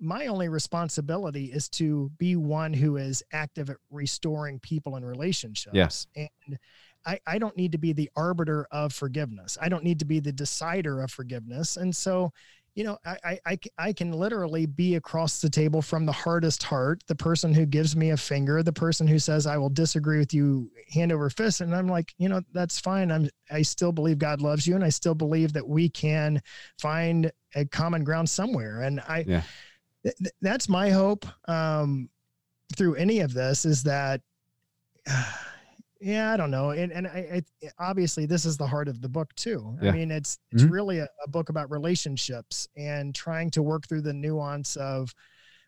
[SPEAKER 1] my only responsibility is to be one who is active at restoring people and relationships. Yes. And I, I don't need to be the arbiter of forgiveness. I don't need to be the decider of forgiveness. And so, you know, I, I, I can literally be across the table from the hardest heart, the person who gives me a finger, the person who says, I will disagree with you hand over fist. And I'm like, you know, that's fine. I'm, I still believe God loves you. And I still believe that we can find a common ground somewhere. And I,
[SPEAKER 2] Yeah.
[SPEAKER 1] Th- th- that's my hope um, through any of this is that, <sighs> yeah, I don't know. And, and I, I, obviously this is the heart of the book too.
[SPEAKER 2] Yeah.
[SPEAKER 1] I mean, it's, it's
[SPEAKER 2] Mhm.
[SPEAKER 1] really a, a book about relationships and trying to work through the nuance of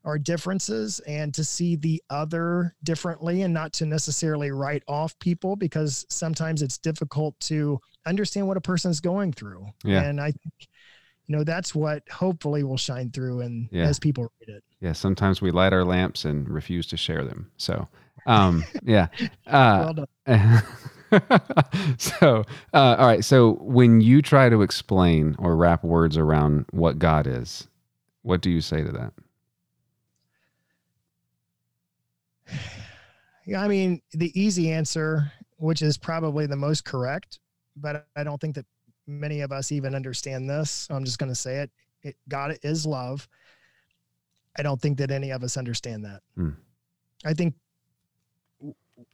[SPEAKER 1] our differences and to see the other differently and not to necessarily write off people because sometimes it's difficult to understand what a person's going through.
[SPEAKER 2] Yeah.
[SPEAKER 1] And I think, you know, that's what hopefully will shine through and
[SPEAKER 2] Yeah.
[SPEAKER 1] as people read it.
[SPEAKER 2] yeah, sometimes we light our lamps and refuse to share them. So, um, <laughs> yeah. Uh,
[SPEAKER 1] well <laughs>
[SPEAKER 2] so, uh, all right. So, when you try to explain or wrap words around what God is, what do you say to that? <sighs>
[SPEAKER 1] Yeah, I mean, the easy answer, which is probably the most correct, but I don't think that many of us even understand this. So I'm just going to say it. it. God is love. I don't think that any of us understand that.
[SPEAKER 2] Hmm.
[SPEAKER 1] I think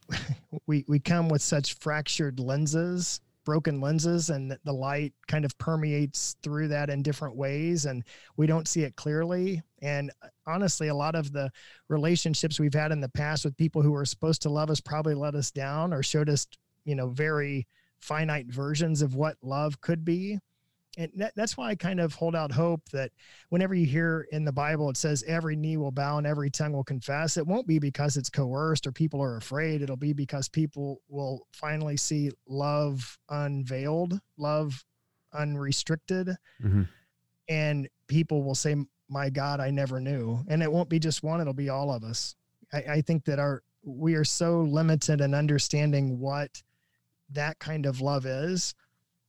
[SPEAKER 1] <laughs> we we come with such fractured lenses, broken lenses, and the light kind of permeates through that in different ways, and we don't see it clearly. And uh, honestly, a lot of the relationships we've had in the past with people who were supposed to love us probably let us down or showed us, you know, very finite versions of what love could be. And that, that's why I kind of hold out hope that whenever you hear in the Bible, it says every knee will bow and every tongue will confess. It won't be because it's coerced or people are afraid. It'll be because people will finally see love unveiled, love unrestricted,
[SPEAKER 2] Mhm.
[SPEAKER 1] and people will say, my God, I never knew. And it won't be just one, it'll be all of us. I, I think that our we are so limited in understanding what that kind of love is.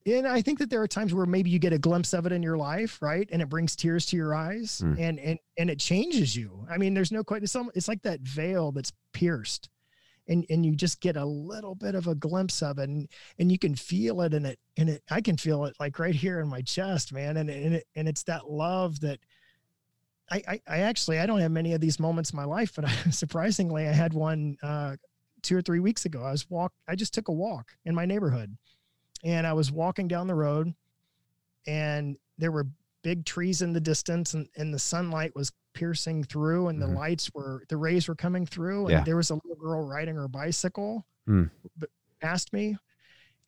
[SPEAKER 1] And I think that there are times where maybe you get a glimpse of it in your life, right? And it brings tears to your eyes
[SPEAKER 2] Mm.
[SPEAKER 1] and and and it changes you. I mean, there's no quite it's, it's like that veil that's pierced. And, and you just get a little bit of a glimpse of it and, and you can feel it and it and it I can feel it like right here in my chest, man. And, and it and it's that love that I, I, I actually I don't have many of these moments in my life, but I, <laughs> surprisingly I had one uh, two or three weeks ago. I was walk I just took a walk in my neighborhood, and I was walking down the road, and there were big trees in the distance, and, and the sunlight was piercing through, and
[SPEAKER 2] Mhm.
[SPEAKER 1] the lights were the rays were coming through, and
[SPEAKER 2] Yeah.
[SPEAKER 1] there was a little girl riding her bicycle b- past me,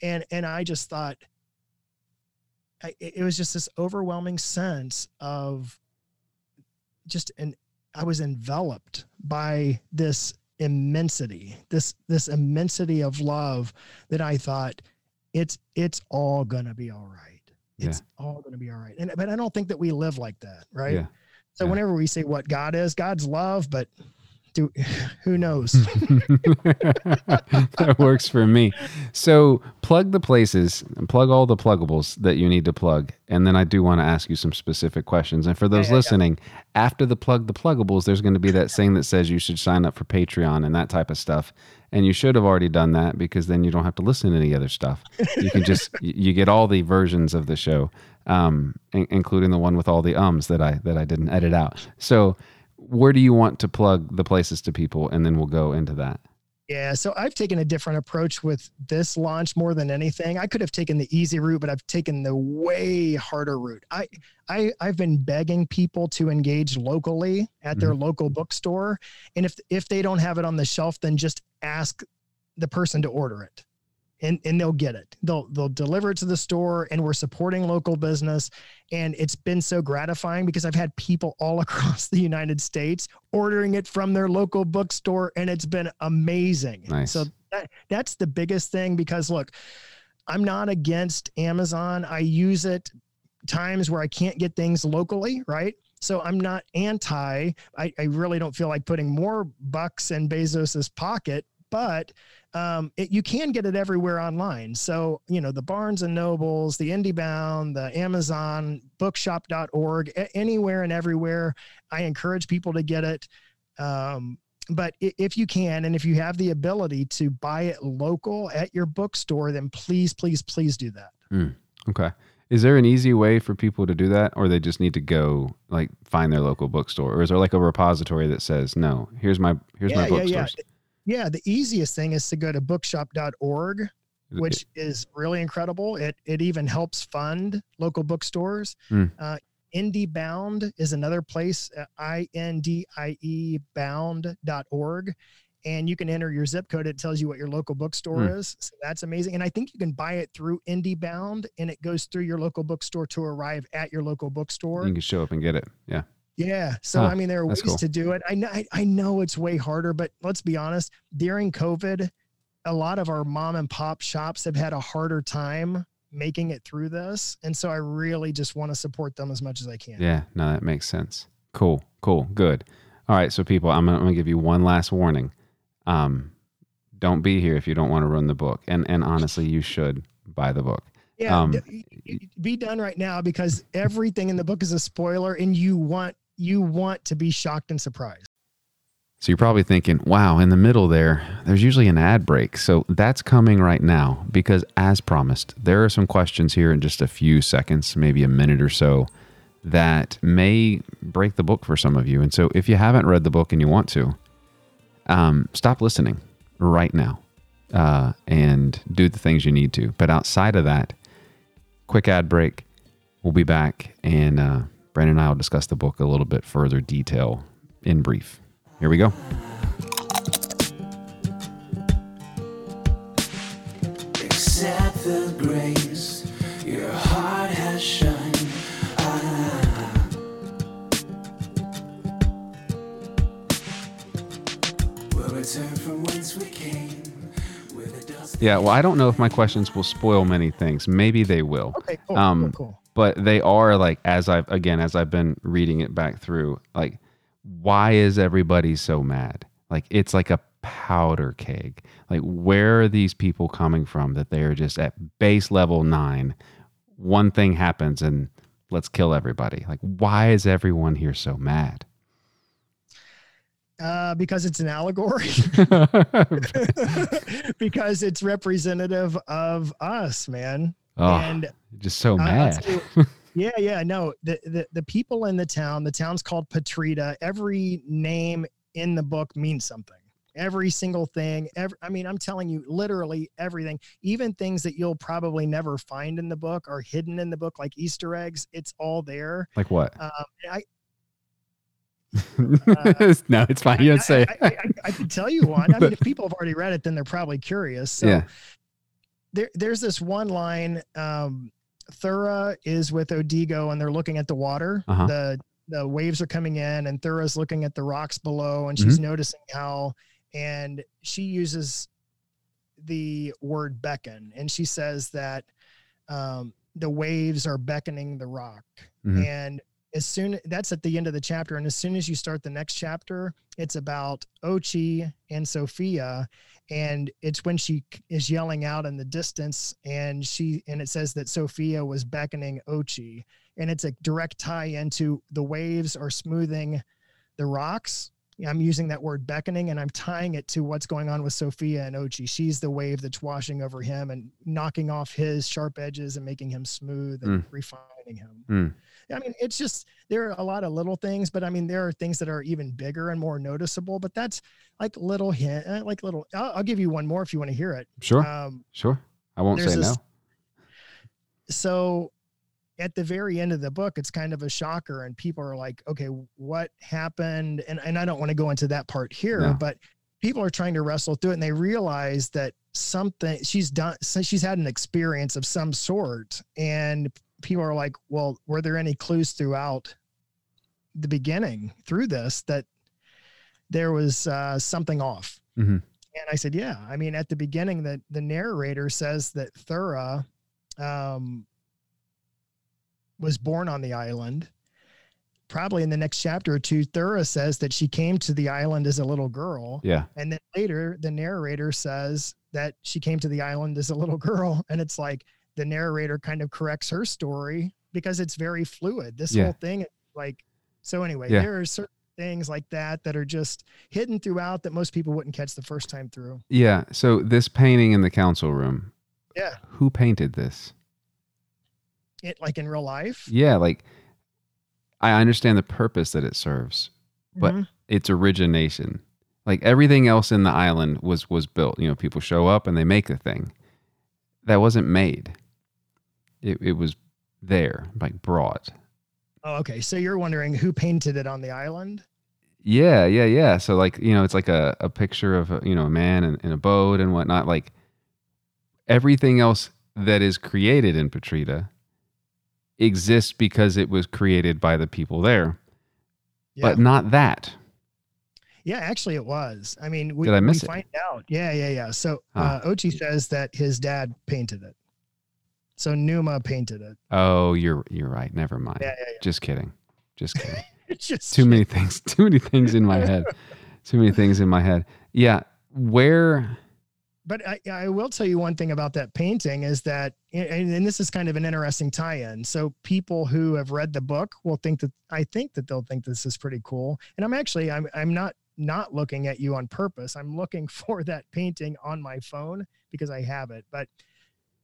[SPEAKER 1] and and I just thought. I, it it was just this overwhelming sense of just an I was enveloped by this immensity, this this immensity of love that I thought it's it's all gonna be all right. It's all gonna be all right. And but I don't think that we live like that, right?
[SPEAKER 2] Yeah.
[SPEAKER 1] So
[SPEAKER 2] Yeah.
[SPEAKER 1] whenever we say what God is, God's love, but Do <laughs> who knows? <laughs>
[SPEAKER 2] that works for me. So plug the places, plug all the pluggables that you need to plug, and then I do want to ask you some specific questions. And for those
[SPEAKER 1] yeah, yeah.
[SPEAKER 2] listening, after the plug the pluggables, there's going to be that thing that says you should sign up for Patreon and that type of stuff. And you should have already done that because then you don't have to listen to any other stuff. You can just <laughs> you get all the versions of the show, um, in- including the one with all the ums that I that I didn't edit out. So where do you want to plug the places to people, and then we'll go into that.
[SPEAKER 1] Yeah, so I've taken a different approach with this launch more than anything. I could have taken the easy route, but I've taken the way harder route. I I I've been begging people to engage locally at their mm-hmm. local bookstore, and if if they don't have it on the shelf, then just ask the person to order it. And, and they'll get it. They'll they'll deliver it to the store, and we're supporting local business. And it's been so gratifying because I've had people all <laughs> across the United States ordering it from their local bookstore, and it's been amazing.
[SPEAKER 2] Nice.
[SPEAKER 1] So that that's the biggest thing because look, I'm not against Amazon. I use it times where I can't get things locally, right? So I'm not anti. I, I really don't feel like putting more bucks in Bezos's pocket, but um, it, you can get it everywhere online. So, you know, the Barnes and Nobles, the IndieBound, the Amazon, bookshop.org, anywhere and everywhere. I encourage people to get it. Um, but if you can, and if you have the ability to buy it local at your bookstore, then please, please, please do that.
[SPEAKER 2] Okay. Is there an easy way for people to do that, or they just need to go like find their local bookstore, or is there like a repository that says, "No, here's my here's my
[SPEAKER 1] yeah, yeah, yeah.
[SPEAKER 2] Bookstore"?
[SPEAKER 1] Yeah, the easiest thing is to go to bookshop.org, which is really incredible. It it even helps fund local bookstores.
[SPEAKER 2] Hmm.
[SPEAKER 1] Uh, IndieBound is another place, uh, I N D I E bound.org. And you can enter your zip code. It tells you what your local bookstore
[SPEAKER 2] Hmm.
[SPEAKER 1] is. So that's amazing. And I think you can buy it through IndieBound and it goes through your local bookstore to arrive at your local bookstore.
[SPEAKER 2] you can show up and get it. Yeah.
[SPEAKER 1] Yeah. So
[SPEAKER 2] Huh,
[SPEAKER 1] I mean, there are ways
[SPEAKER 2] cool.
[SPEAKER 1] to do it. I know I, know it's way harder, but let's be honest. During COVID, a lot of our mom and pop shops have had a harder time making it through this, and so I really just want to support them as much as I can.
[SPEAKER 2] Yeah. No, that makes sense. Cool. Cool. Good. All right. So, people, I'm gonna, I'm gonna give you one last warning. Um, don't be here if you don't want to run the book, and and honestly, you should buy the book.
[SPEAKER 1] Yeah,
[SPEAKER 2] Um,
[SPEAKER 1] d- y- y- be done right now because everything in the book is a spoiler, and you want you want to be shocked and surprised.
[SPEAKER 2] So you're probably thinking, wow, in the middle there, there's usually an ad break. So that's coming right now because, as promised, there are some questions here in just a few seconds, maybe a minute or so, that may break the book for some of you. And so if you haven't read the book and you want to, um, stop listening right now uh, and do the things you need to. But outside of that, quick ad break. We'll be back, and uh, Brandon and I will discuss the book a little bit further detail in brief. Here we go.
[SPEAKER 3] Accept the grace your heart has shown. Ah. We'll return from whence we came. With the dust
[SPEAKER 2] Yeah, well, I don't know if my questions will spoil many things. Maybe they will.
[SPEAKER 1] Okay, cool,
[SPEAKER 2] Um,
[SPEAKER 1] cool, cool.
[SPEAKER 2] But they are like as I've again as I've been reading it back through, like why is everybody so mad? Like it's like a powder keg. Like where are these people coming from that they are just at base level 9 one thing happens and let's kill everybody. Like why is everyone here so mad?
[SPEAKER 1] Uh, because it's an allegory. <laughs> <laughs> because it's representative of us, man.
[SPEAKER 2] Oh,
[SPEAKER 1] and
[SPEAKER 2] just so mad.
[SPEAKER 1] you- <laughs> yeah, yeah, no. The, the the people in the town, the town's called Patrita. Every name in the book means something. Every single thing. Every, I mean, I'm telling you, literally everything. Even things that you'll probably never find in the book are hidden in the book, like Easter eggs. It's all there.
[SPEAKER 2] like what?
[SPEAKER 1] Um, I, <laughs>
[SPEAKER 2] no, it's fine. You don't say.
[SPEAKER 1] I, I, I, I could tell you one. I mean, if people have already read it, then they're probably curious. <laughs> So
[SPEAKER 2] Yeah.
[SPEAKER 1] There, there's this one line. Um, Thura is with Odigo and they're looking at the water.
[SPEAKER 2] Uh-huh.
[SPEAKER 1] The the waves are coming in and Thura's looking at the rocks below and she's noticing how and she uses the word beckon and she says that um, the waves are beckoning the rock
[SPEAKER 2] Mhm.
[SPEAKER 1] and as soon that's at the end of the chapter and as soon as you start the next chapter it's about ochi and sophia and it's when she is yelling out in the distance and she and it says that sophia was beckoning ochi and it's a direct tie into the waves are smoothing the rocks. I'm using that word beckoning and i'm tying it to what's going on with sophia and ochi. She's the wave that's washing over him and knocking off his sharp edges and making him smooth and refining him.
[SPEAKER 2] Mm.
[SPEAKER 1] I mean, it's just there are a lot of little things, but I mean, there are things that are even bigger and more noticeable. But that's like little hint, uh, like little. I'll, I'll give you one more if you want to hear it.
[SPEAKER 2] Sure.
[SPEAKER 1] Um,
[SPEAKER 2] sure. I won't say
[SPEAKER 1] this-
[SPEAKER 2] no.
[SPEAKER 1] so at the very end of the book, it's kind of a shocker, and people are like, "Okay, what happened?" And and I don't want to go into that part here,
[SPEAKER 2] No.
[SPEAKER 1] but people are trying to wrestle through it, and they realize that something she's done. So she's had an experience of some sort, and people are like, "Well, were there any clues throughout the beginning through this that there was uh, something off?"
[SPEAKER 2] Mhm.
[SPEAKER 1] And I said, "Yeah. I mean, at the beginning, that the narrator says that Thura." um, was born on the island. Probably in the next chapter or two, Thura says that she came to the island as a little girl.
[SPEAKER 2] Yeah.
[SPEAKER 1] And then later, the narrator says that she came to the island as a little <laughs> girl. And it's like the narrator kind of corrects her story because it's very fluid. This
[SPEAKER 2] Yeah.
[SPEAKER 1] whole thing, like, so anyway,
[SPEAKER 2] Yeah.
[SPEAKER 1] there are certain things like that that are just hidden throughout that most people wouldn't catch the first time through.
[SPEAKER 2] Yeah. So this painting in the council room,
[SPEAKER 1] Yeah.
[SPEAKER 2] who painted this?
[SPEAKER 1] It like in real life.
[SPEAKER 2] Yeah, like I understand the purpose that it serves, but
[SPEAKER 1] Mhm.
[SPEAKER 2] its origination. Like everything else in the island was was built. You know, people show up and they make the thing. That wasn't made. It it was there, like brought.
[SPEAKER 1] Oh, okay. So you're wondering who painted it on the island?
[SPEAKER 2] Yeah, yeah, yeah. So like, you know, it's like a, a picture of a, you know, a man in, in a boat and whatnot. Like everything else that is created in Petrita exists because it was created by the people there,
[SPEAKER 1] Yeah.
[SPEAKER 2] but not that.
[SPEAKER 1] yeah, actually it was. I mean, we,
[SPEAKER 2] Did I miss
[SPEAKER 1] we
[SPEAKER 2] it?
[SPEAKER 1] find out. Yeah, yeah, yeah. So
[SPEAKER 2] Huh.
[SPEAKER 1] uh, Ochi says that his dad painted it. So Numa painted it.
[SPEAKER 2] Oh, you're you're right. Never mind.
[SPEAKER 1] Yeah, yeah, yeah.
[SPEAKER 2] Just kidding. Just kidding. <laughs>
[SPEAKER 1] Just
[SPEAKER 2] Too many things. Too many things in my head. <laughs> Too many things in my head. Yeah. Where?
[SPEAKER 1] But I, I will tell you one thing about that painting is that, and, and this is kind of an interesting tie-in. So people who have read the book will think that I think that they'll think this is pretty cool. And I'm actually I'm I'm not not looking at you on purpose. I'm looking <laughs> for that painting on my phone because I have it. But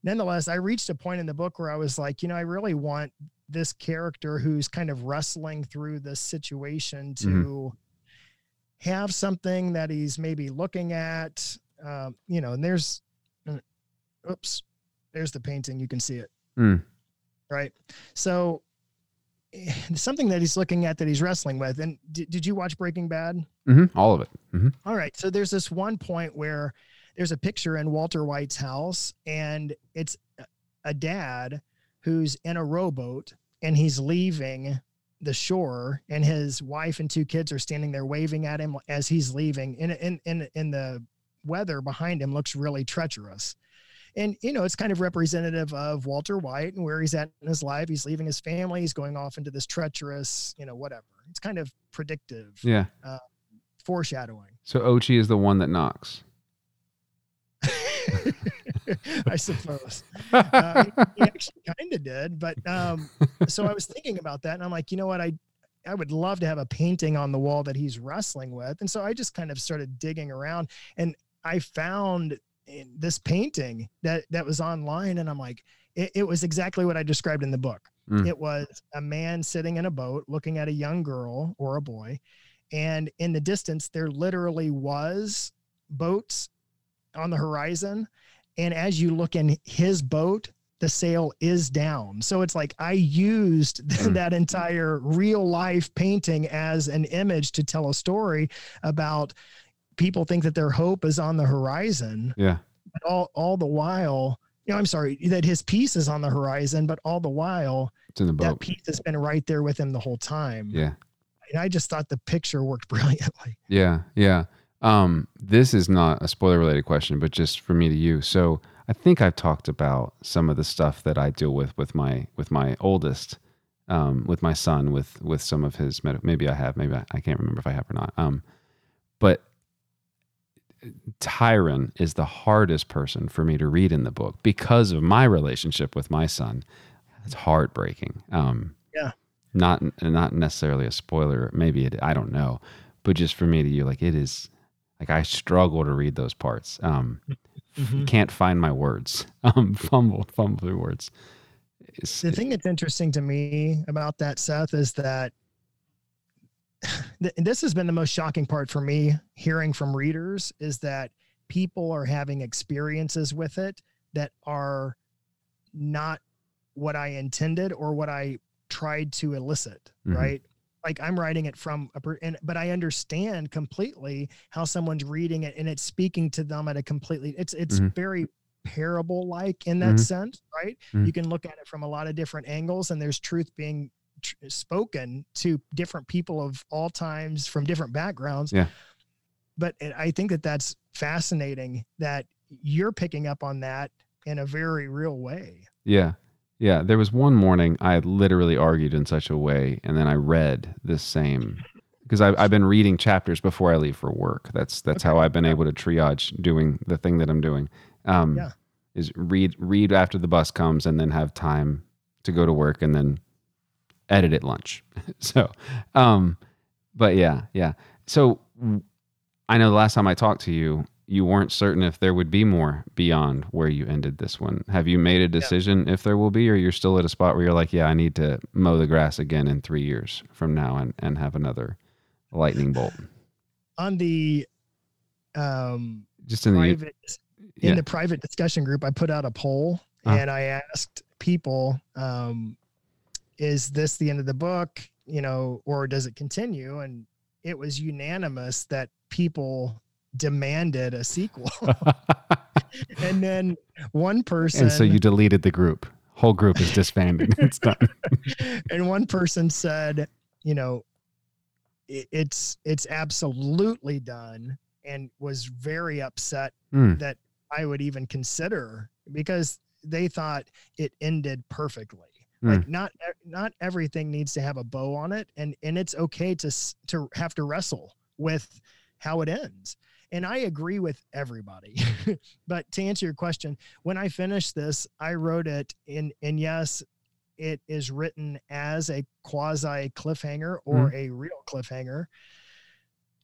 [SPEAKER 1] nonetheless, I reached a point in the book where I was like, you know, I really want this character who's kind of wrestling through this situation to have something that he's maybe looking at um, you know, and there's, uh, oops, there's the painting. You can see it.
[SPEAKER 2] Mm.
[SPEAKER 1] Right. So eh, something that he's looking at that he's wrestling with. And did, did you watch Breaking Bad?
[SPEAKER 2] hmm All of it. hmm
[SPEAKER 1] All right. So there's this one point where there's a picture in Walter White's house, and it's a- dad who's in a rowboat and he's leaving the shore, and his wife and two kids are standing there waving at him as he's leaving. And in in in the weather behind him looks really treacherous. And you know, it's kind of representative of Walter White and where he's at in his life. He's leaving his family. He's going off into this treacherous, you know, whatever. It's kind of predictive,
[SPEAKER 2] Yeah.
[SPEAKER 1] Uh, foreshadowing.
[SPEAKER 2] So Ochi is the one that knocks. <laughs>
[SPEAKER 1] I suppose. Uh, he, actually kind of did, but um, so I was thinking about that, and I'm like, you know what, I I would love to have a painting on the wall that he's wrestling with, and so I just kind of started digging around, and I found in this painting that that was online, and I'm like, it, it was exactly what I described in the book.
[SPEAKER 2] Mm.
[SPEAKER 1] It was a man sitting in a boat looking at a young girl or a boy, and in the distance there literally was boats on the horizon and as you look in his boat the sail is down so it's like i used <laughs>
[SPEAKER 2] Mm.
[SPEAKER 1] that entire real life painting as an image to tell a story about people think that their hope is on the horizon
[SPEAKER 2] Yeah.
[SPEAKER 1] but all all the while you know i'm sorry that his piece is on the horizon but all the while
[SPEAKER 2] It's in the boat.
[SPEAKER 1] that piece has been right there with him the whole time
[SPEAKER 2] Yeah.
[SPEAKER 1] and i just thought the picture worked <laughs> brilliantly
[SPEAKER 2] Yeah, yeah. Um, this is not a spoiler related question, but just for me to you. So I think I've talked about some of the stuff that I deal with with my with my oldest. um, with my son with with some of his med- maybe I have maybe I, I can't remember if I have or not. Um, but Tyron is the hardest person for me to read in the book because of my relationship with my son. It's heartbreaking. Um,
[SPEAKER 1] Yeah.
[SPEAKER 2] Not not necessarily a spoiler. Maybe it. I don't know. But just for me to you, like it is. Like I struggle to read those parts. Um,
[SPEAKER 1] Mhm.
[SPEAKER 2] Can't find my words. <laughs> Um, fumble, fumble through words. It's-
[SPEAKER 1] the thing that's interesting to me about that seth is that <sighs> th- this has been the most shocking part for me hearing from readers is that people are having experiences with it that are not what i intended or what i tried to elicit
[SPEAKER 2] Mhm.
[SPEAKER 1] right like i'm writing it from a and but i understand completely how someone's reading it and it's speaking to them at a completely it's it's
[SPEAKER 2] Mhm.
[SPEAKER 1] very parable like in that
[SPEAKER 2] Mhm.
[SPEAKER 1] sense right
[SPEAKER 2] Mhm.
[SPEAKER 1] you can look at it from a lot of different angles and there's truth being tr- spoken to different people of all times from different backgrounds
[SPEAKER 2] Yeah.
[SPEAKER 1] but it- i think that that's fascinating that you're picking up on that in a very real way
[SPEAKER 2] Yeah. Yeah. There was one morning I had literally argued in such a way, and then I read this same because I've, I've been reading chapters before I leave for work. That's that's how I've been able to triage doing the thing that I'm doing. Um,
[SPEAKER 1] Yeah.
[SPEAKER 2] Is read read after the bus comes, and then have time to go to work, and then edit at lunch. <laughs> so, um, but yeah, yeah. So I know the last time I talked to you, you weren't certain if there would be more beyond where you ended this one. Have you made a decision if there will be, or you're still at a spot where you're like, yeah, I need to mow the grass again in three years from now and, and have another lightning bolt?
[SPEAKER 1] on the um
[SPEAKER 2] Just in the,
[SPEAKER 1] private in
[SPEAKER 2] yeah.
[SPEAKER 1] the private discussion group i put out a poll
[SPEAKER 2] Uh-huh.
[SPEAKER 1] and i asked people um is this the end of the book you know or does it continue and it was unanimous that people demanded a sequel <laughs> <laughs> and then one person
[SPEAKER 2] and so you deleted the group. Whole group is disbanded. it's done. <laughs>
[SPEAKER 1] and one person said you know it, it's it's absolutely done and was very upset
[SPEAKER 2] Hmm.
[SPEAKER 1] that I would even consider because they thought it ended perfectly.
[SPEAKER 2] Hmm.
[SPEAKER 1] Like not not everything needs to have a bow on it, and and it's okay to to have to wrestle with how it ends. And I agree with everybody. <laughs> but to answer your question, when I finished this, I wrote it in and yes, it is written as a quasi cliffhanger or mm-hmm. a real cliffhanger.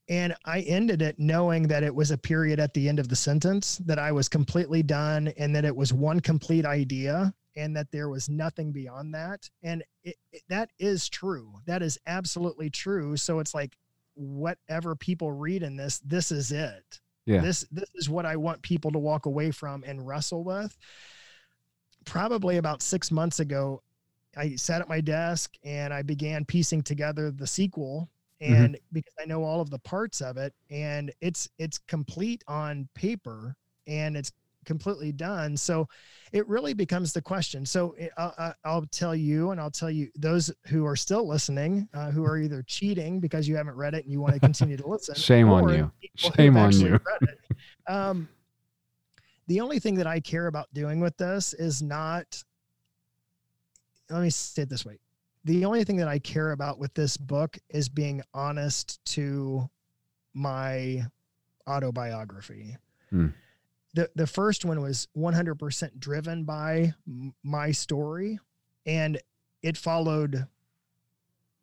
[SPEAKER 1] And I ended it knowing that it was a period at the end of the sentence, that I was completely done and that it was one complete idea and that there was nothing beyond that. And it, it- that is true. That is absolutely true. So it's like, whatever people read in this, this is it.
[SPEAKER 2] Yeah.
[SPEAKER 1] This this is what I want people to walk away from and wrestle with. Probably about six months ago, I sat at my desk and I began piecing together the sequel
[SPEAKER 2] Mhm.
[SPEAKER 1] and because I know all of the parts of it and it's it's complete on paper and it's completely done so it really becomes the question so I'll, I'll- I'll tell you and I'll tell you those who are still listening uh, who are either cheating because you haven't read it and you want to continue to listen
[SPEAKER 2] Shame on you. Shame on you.
[SPEAKER 1] um, the only thing that I care about doing with this is not let me say it this way the only thing that I care about with this book is being honest to my autobiography.
[SPEAKER 2] Hmm.
[SPEAKER 1] The the first one was 100% driven by my story and it followed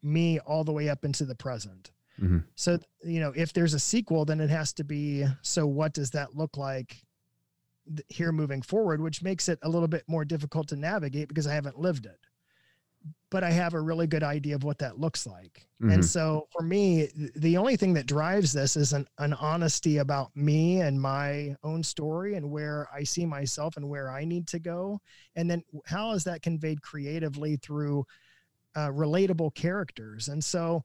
[SPEAKER 1] me all the way up into the present.
[SPEAKER 2] Mhm.
[SPEAKER 1] So, you know, if there's a sequel then it has to be so what does that look like here moving forward, which makes it a little bit more difficult to navigate because I haven't lived it. But I have a really good idea of what that looks like.
[SPEAKER 2] Mhm.
[SPEAKER 1] And so for me, the only thing that drives this is an, an honesty about me and my own story and where I see myself and where I need to go. And then how is that conveyed creatively through uh, relatable characters? And so,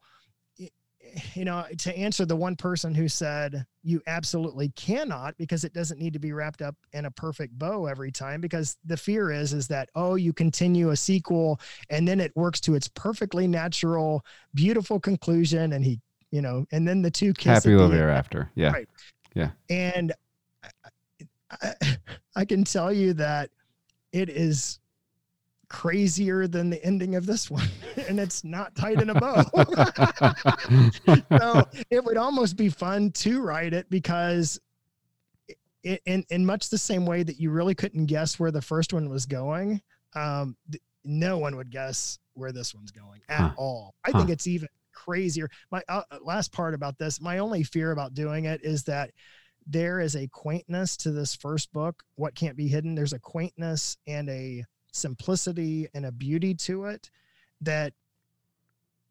[SPEAKER 1] you know, to answer the one person who said you absolutely cannot because it doesn't need to be wrapped up in a perfect bow every time because the fear is is that oh you continue a sequel and then it works to its perfectly natural beautiful conclusion and he you know and then the two kiss
[SPEAKER 2] Happy
[SPEAKER 1] the
[SPEAKER 2] after. Yeah.
[SPEAKER 1] Right. Yeah and I, I, I can tell you that it is crazier than the ending of this one <laughs> and it's not tied in a bow <laughs> <laughs> so it would almost be fun to write it because i- in in much the same way that you really couldn't guess where the first one was going um no one would guess where this one's going at
[SPEAKER 2] Huh.
[SPEAKER 1] all i
[SPEAKER 2] Huh.
[SPEAKER 1] think it's even crazier my uh, last part about this my only fear about doing it is that there is a quaintness to this first book what can't be hidden there's a quaintness and a simplicity and a beauty to it that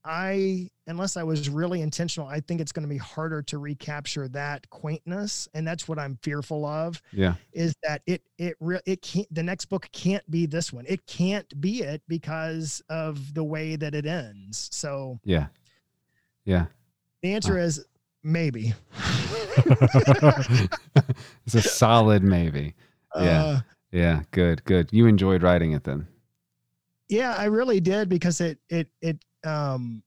[SPEAKER 1] I, unless I was really intentional, I think it's going to be harder to recapture that quaintness, and that's what I'm fearful of.
[SPEAKER 2] yeah.
[SPEAKER 1] Is that it? It re- it can't. The next book can't be this one. It can't be it because of the way that it ends. So
[SPEAKER 2] Yeah. Yeah.
[SPEAKER 1] the answer is maybe. <laughs>
[SPEAKER 2] it's a solid maybe. <laughs> Yeah.
[SPEAKER 1] Uh,
[SPEAKER 2] Yeah. Good. Good. You enjoyed writing it then.
[SPEAKER 1] yeah i really did because it it it um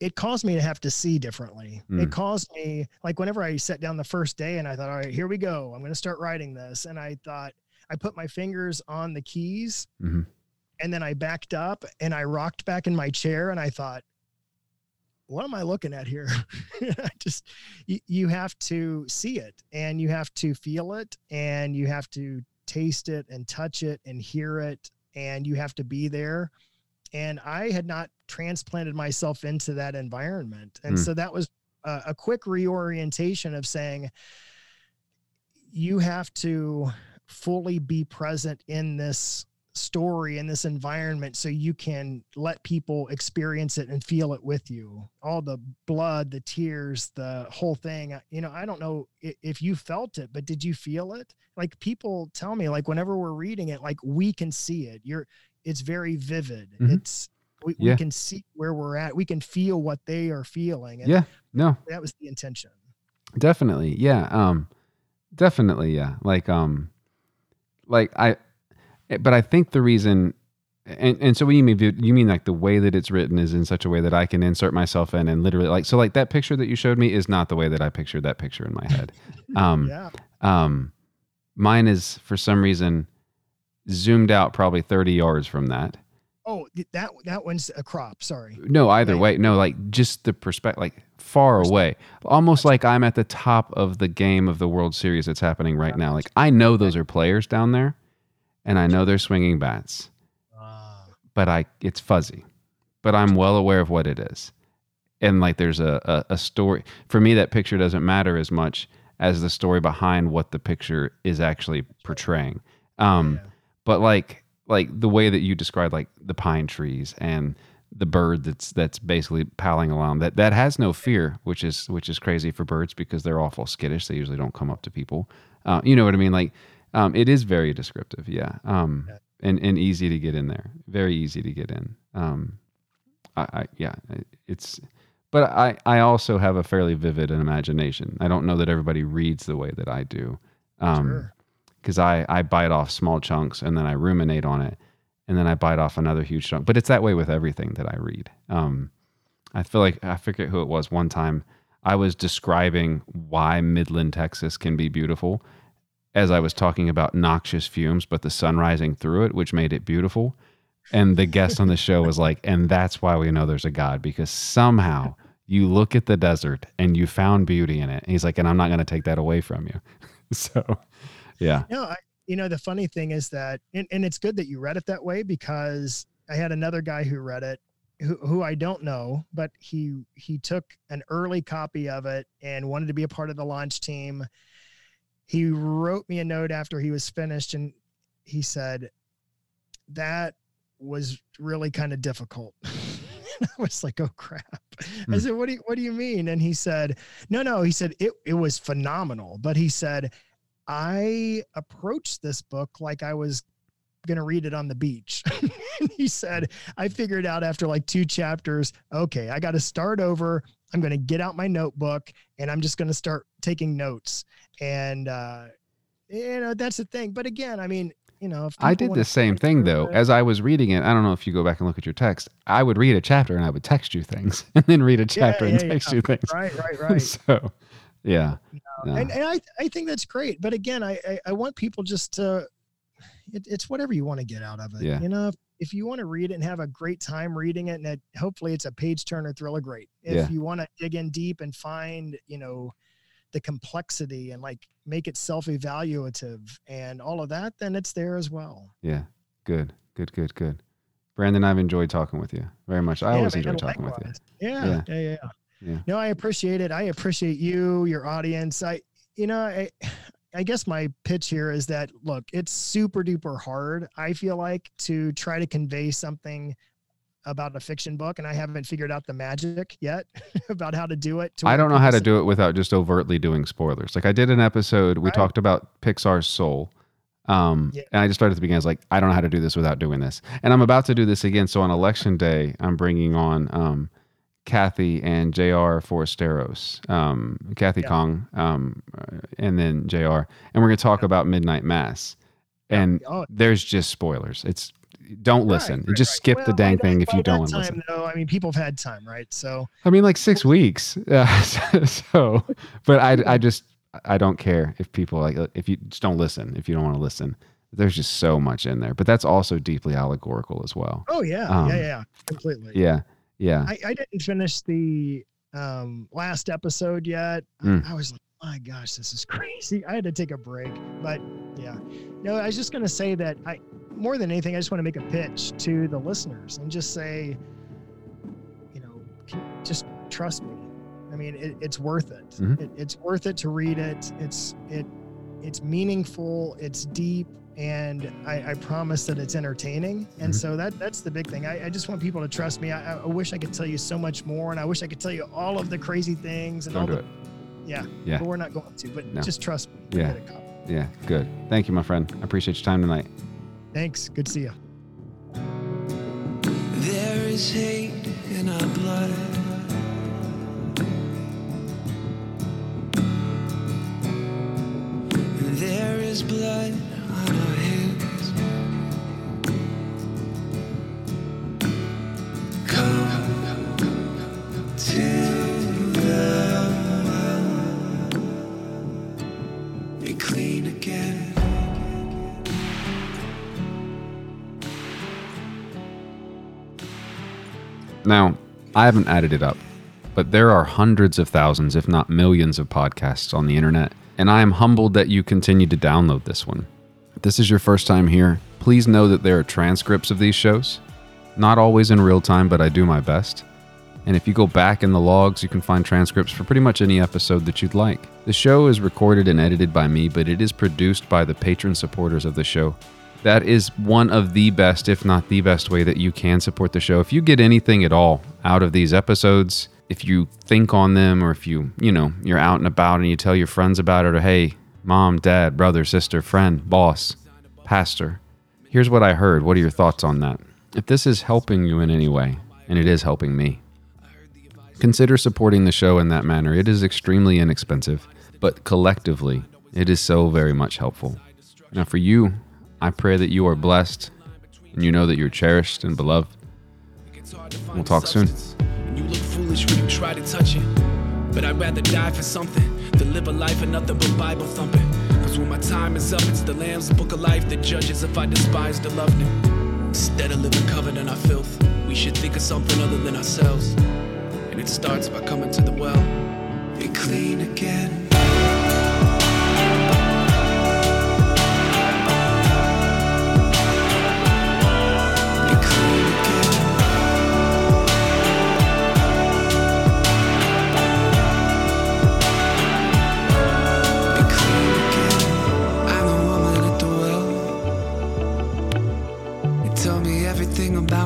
[SPEAKER 1] it caused me to have to see differently
[SPEAKER 2] Mm.
[SPEAKER 1] it caused me like whenever i sat down the first day and i thought all right here we go i'm going to start writing this and i thought i put my fingers on the keys
[SPEAKER 2] Mhm.
[SPEAKER 1] and then i backed up and i rocked back in my chair and i thought what am i looking at here? <laughs> I just you, you have to see it and you have to feel it and you have to taste it and touch it and hear it and you have to be there. And i had not transplanted myself into that environment. And
[SPEAKER 2] Hmm.
[SPEAKER 1] so that was a, a quick reorientation of saying you have to fully be present in this story in this environment so you can let people experience it and feel it with you all the blood the tears the whole thing you know i don't know if you felt it but did you feel it like people tell me like whenever we're reading it like we can see it you're it's very vivid
[SPEAKER 2] Mhm.
[SPEAKER 1] it's we,
[SPEAKER 2] Yeah.
[SPEAKER 1] we can see where we're at we can feel what they are feeling and
[SPEAKER 2] Yeah. No.
[SPEAKER 1] that was the intention
[SPEAKER 2] Definitely. Yeah. Um definitely, yeah. Like um like I but I think the reason and, and so what you mean you mean like the way that it's written is in such a way that I can insert myself in and literally like so like that picture that you showed me is not the way that I pictured that picture in my head. <laughs> Um
[SPEAKER 1] yeah
[SPEAKER 2] um mine is for some reason zoomed out probably 30 yards from that.
[SPEAKER 1] oh that that one's a crop sorry
[SPEAKER 2] No, either
[SPEAKER 1] Right.
[SPEAKER 2] way. No, like just the perspective, like far
[SPEAKER 1] Perspective.
[SPEAKER 2] away, almost like I'm at the top of the game of the World Series that's happening right now. Like I know those are players down there, and I know they're swinging bats,
[SPEAKER 1] Ah,
[SPEAKER 2] but I it's fuzzy, but I'm well aware of what it is, and like there's a a, a story for me. That picture doesn't matter as much as the story behind what the picture is actually portraying. Um,
[SPEAKER 1] yeah.
[SPEAKER 2] but like like the way that you described like the pine trees and the bird that's that's basically palling along that that has no fear which is which is crazy for birds because they're awful skittish they usually don't come up to people uh, you know what i mean like um, it is very descriptive yeah um,
[SPEAKER 1] Yeah.
[SPEAKER 2] and and easy to get in there very easy to get in um, I, I yeah it's but i i also have a fairly vivid imagination i don't know that everybody reads the way that i do um,
[SPEAKER 1] sure.
[SPEAKER 2] because I, I bite off small chunks and then I ruminate on it and then I bite off another huge chunk. But it's that way with everything that I read. Um, I feel like I forget who it was one time. I was describing why Midland, Texas can be beautiful as I was talking about noxious fumes, but the sun rising through it, which made it beautiful. And the guest on the show was like, and that's why we know there's a God because somehow you look at the desert and you found beauty in it. And he's like, and I'm not going to take that away from you. <laughs> so, yeah.
[SPEAKER 1] No, I, you know, the funny thing is that, and, and it's good that you read it that way because I had another guy who read it who, who I don't know, but he, he took an early copy of it and wanted to be a part of the launch team. He wrote me a note after he was finished and he said, that was really kind of difficult. <laughs> I was like, oh crap. I
[SPEAKER 2] Hmm.
[SPEAKER 1] said, what do you, what do you mean? And he said, no, no, he said, it, it was phenomenal. But he said, I approached this book like I was going to read it on the beach. <laughs> and he said, I figured out after like two chapters, okay, I got to start over. I'm going to get out my notebook and I'm just going to start taking notes. And, uh, you know, that's the thing. But again, I mean, you know, if
[SPEAKER 2] I did the same thing though.
[SPEAKER 1] it-
[SPEAKER 2] As I was reading it, I don't know if you go back and look at your text. I would read a chapter and I would text you things, <laughs> and then read a chapter and
[SPEAKER 1] yeah,
[SPEAKER 2] text
[SPEAKER 1] yeah.
[SPEAKER 2] you things.
[SPEAKER 1] right, right, <laughs> right.
[SPEAKER 2] so, yeah, no.
[SPEAKER 1] and, and I, I think that's great but again I, I i want people just to it, it's whatever you want to get out of it.
[SPEAKER 2] Yeah.
[SPEAKER 1] You know, if, if you want to read it and have a great time reading it, and it, hopefully it's a page turner thriller, great. If
[SPEAKER 2] Yeah.
[SPEAKER 1] you want to dig in deep and find, you know, the complexity and like make it self-evaluative and all of that, then it's there as well.
[SPEAKER 2] Yeah. Good. Good. Good. Good. Brandon, I've enjoyed talking with you very much. I
[SPEAKER 1] Yeah,
[SPEAKER 2] always
[SPEAKER 1] man,
[SPEAKER 2] enjoy talking with you.
[SPEAKER 1] Yeah,
[SPEAKER 2] Yeah.
[SPEAKER 1] yeah, yeah, yeah.
[SPEAKER 2] Yeah.
[SPEAKER 1] No, I appreciate it. I appreciate you, your audience. I, you know, I, I guess my pitch here is that look, it's super duper hard. I feel like to try to convey something about a fiction book, and I haven't figured out the magic yet <laughs> about how to do it.
[SPEAKER 2] I don't know how to do it without just overtly doing spoilers. Like I did an episode, we
[SPEAKER 1] Right.
[SPEAKER 2] talked about Pixar's Soul. Um,
[SPEAKER 1] Yeah.
[SPEAKER 2] and I just started at the beginning. I was like, I don't know how to do this without doing this. And I'm about to do this again. So on election day, I'm bringing on um, Kathy and JR Forasteros, um, Kathy
[SPEAKER 1] Yeah.
[SPEAKER 2] Khang, um, and then JR. And we're going to talk about Midnight Mass. And
[SPEAKER 1] Oh,
[SPEAKER 2] there's just spoilers. It's don't listen.
[SPEAKER 1] right,
[SPEAKER 2] just
[SPEAKER 1] right.
[SPEAKER 2] skip the
[SPEAKER 1] Well,
[SPEAKER 2] dang thing if you don't want to listen.
[SPEAKER 1] Though, I mean, people have had time, right? So
[SPEAKER 2] I mean, like six weeks. <laughs> Yeah. so, but I, I just, I don't care if people like, if you just don't listen, if you don't want to listen. There's just so much in there, but that's also deeply allegorical as well.
[SPEAKER 1] Oh yeah,
[SPEAKER 2] Um,
[SPEAKER 1] yeah, yeah, completely.
[SPEAKER 2] Yeah. Yeah.
[SPEAKER 1] I, I didn't finish the um last episode yet. I-
[SPEAKER 2] Mm.
[SPEAKER 1] I, was like, my gosh, this is <laughs> crazy. I had to take a break. But yeah. No, I was just gonna say that I more than anything, I just want to make a pitch to the listeners and just say, you know, just trust me. I mean, it, it's worth it.
[SPEAKER 2] Mhm.
[SPEAKER 1] it. It's worth it to read it. It's it it's meaningful, it's deep, and I, I promise that it's entertaining. And
[SPEAKER 2] Mhm.
[SPEAKER 1] so that that's the big thing. I, I just want people to trust me. I, I wish I could tell you so much more, and I wish I could tell you all of the crazy things and
[SPEAKER 2] Don't
[SPEAKER 1] all the
[SPEAKER 2] it.
[SPEAKER 1] yeah,
[SPEAKER 2] Yeah.
[SPEAKER 1] But we're not going to. But
[SPEAKER 2] No.
[SPEAKER 1] just trust me.
[SPEAKER 2] Yeah.
[SPEAKER 1] Get it covered.
[SPEAKER 2] Yeah. Good. Thank you, my friend. I appreciate your time tonight.
[SPEAKER 1] Thanks. Good to see you.
[SPEAKER 3] There is hate in our blood. There is blood
[SPEAKER 2] Now, I haven't added it up, but there are hundreds of thousands, if not millions, of podcasts on the internet, and I am humbled that you continue to download this one. If this is your first time here, please know that there are transcripts of these shows. Not always in real time, but I do my best. And if you go back in the logs, you can find transcripts for pretty much any episode that you'd like. The show is recorded and edited by me, but it is produced by the patron supporters of the show. That is one of the best, if not the best, way that you can support the show. If you get anything at all out of these episodes, if you think on them, or if you, you know, you're out and about and you tell your friends about it, or hey, mom, dad, brother, sister, friend, boss, pastor, here's what I heard. What are your thoughts on that? If this is helping you in any way, and it is helping me, consider supporting the show in that manner. It is extremely inexpensive, but collectively, it is so very much helpful. Now, for you, I pray that you are blessed and you know that you're cherished and beloved.
[SPEAKER 4] We'll talk soon. You look foolish when you try to touch it. But I'd rather die for something than live a life of nothing but Bible thumping. Cause when my time is up, it's the Lamb's book of life that judges if I despise the loved him. Instead of living covered in our filth, we should think of something other than ourselves. And it starts by coming to the well.
[SPEAKER 3] Be clean again.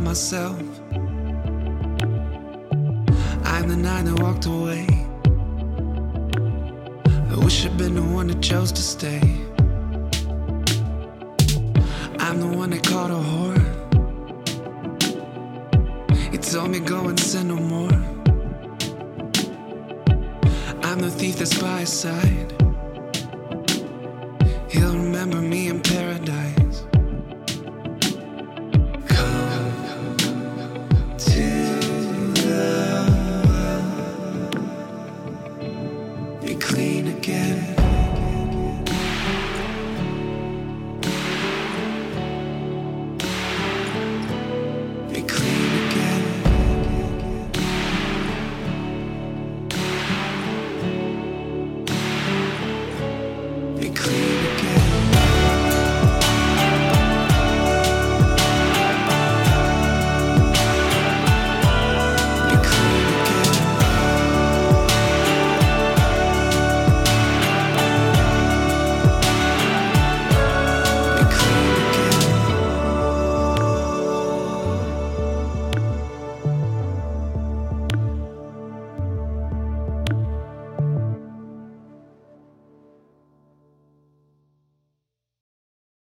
[SPEAKER 3] About myself. I'm the night that walked away. I wish I'd been the one that chose to stay. I'm the one that called a whore. You told me go and sin no more. I'm the thief that's by his side.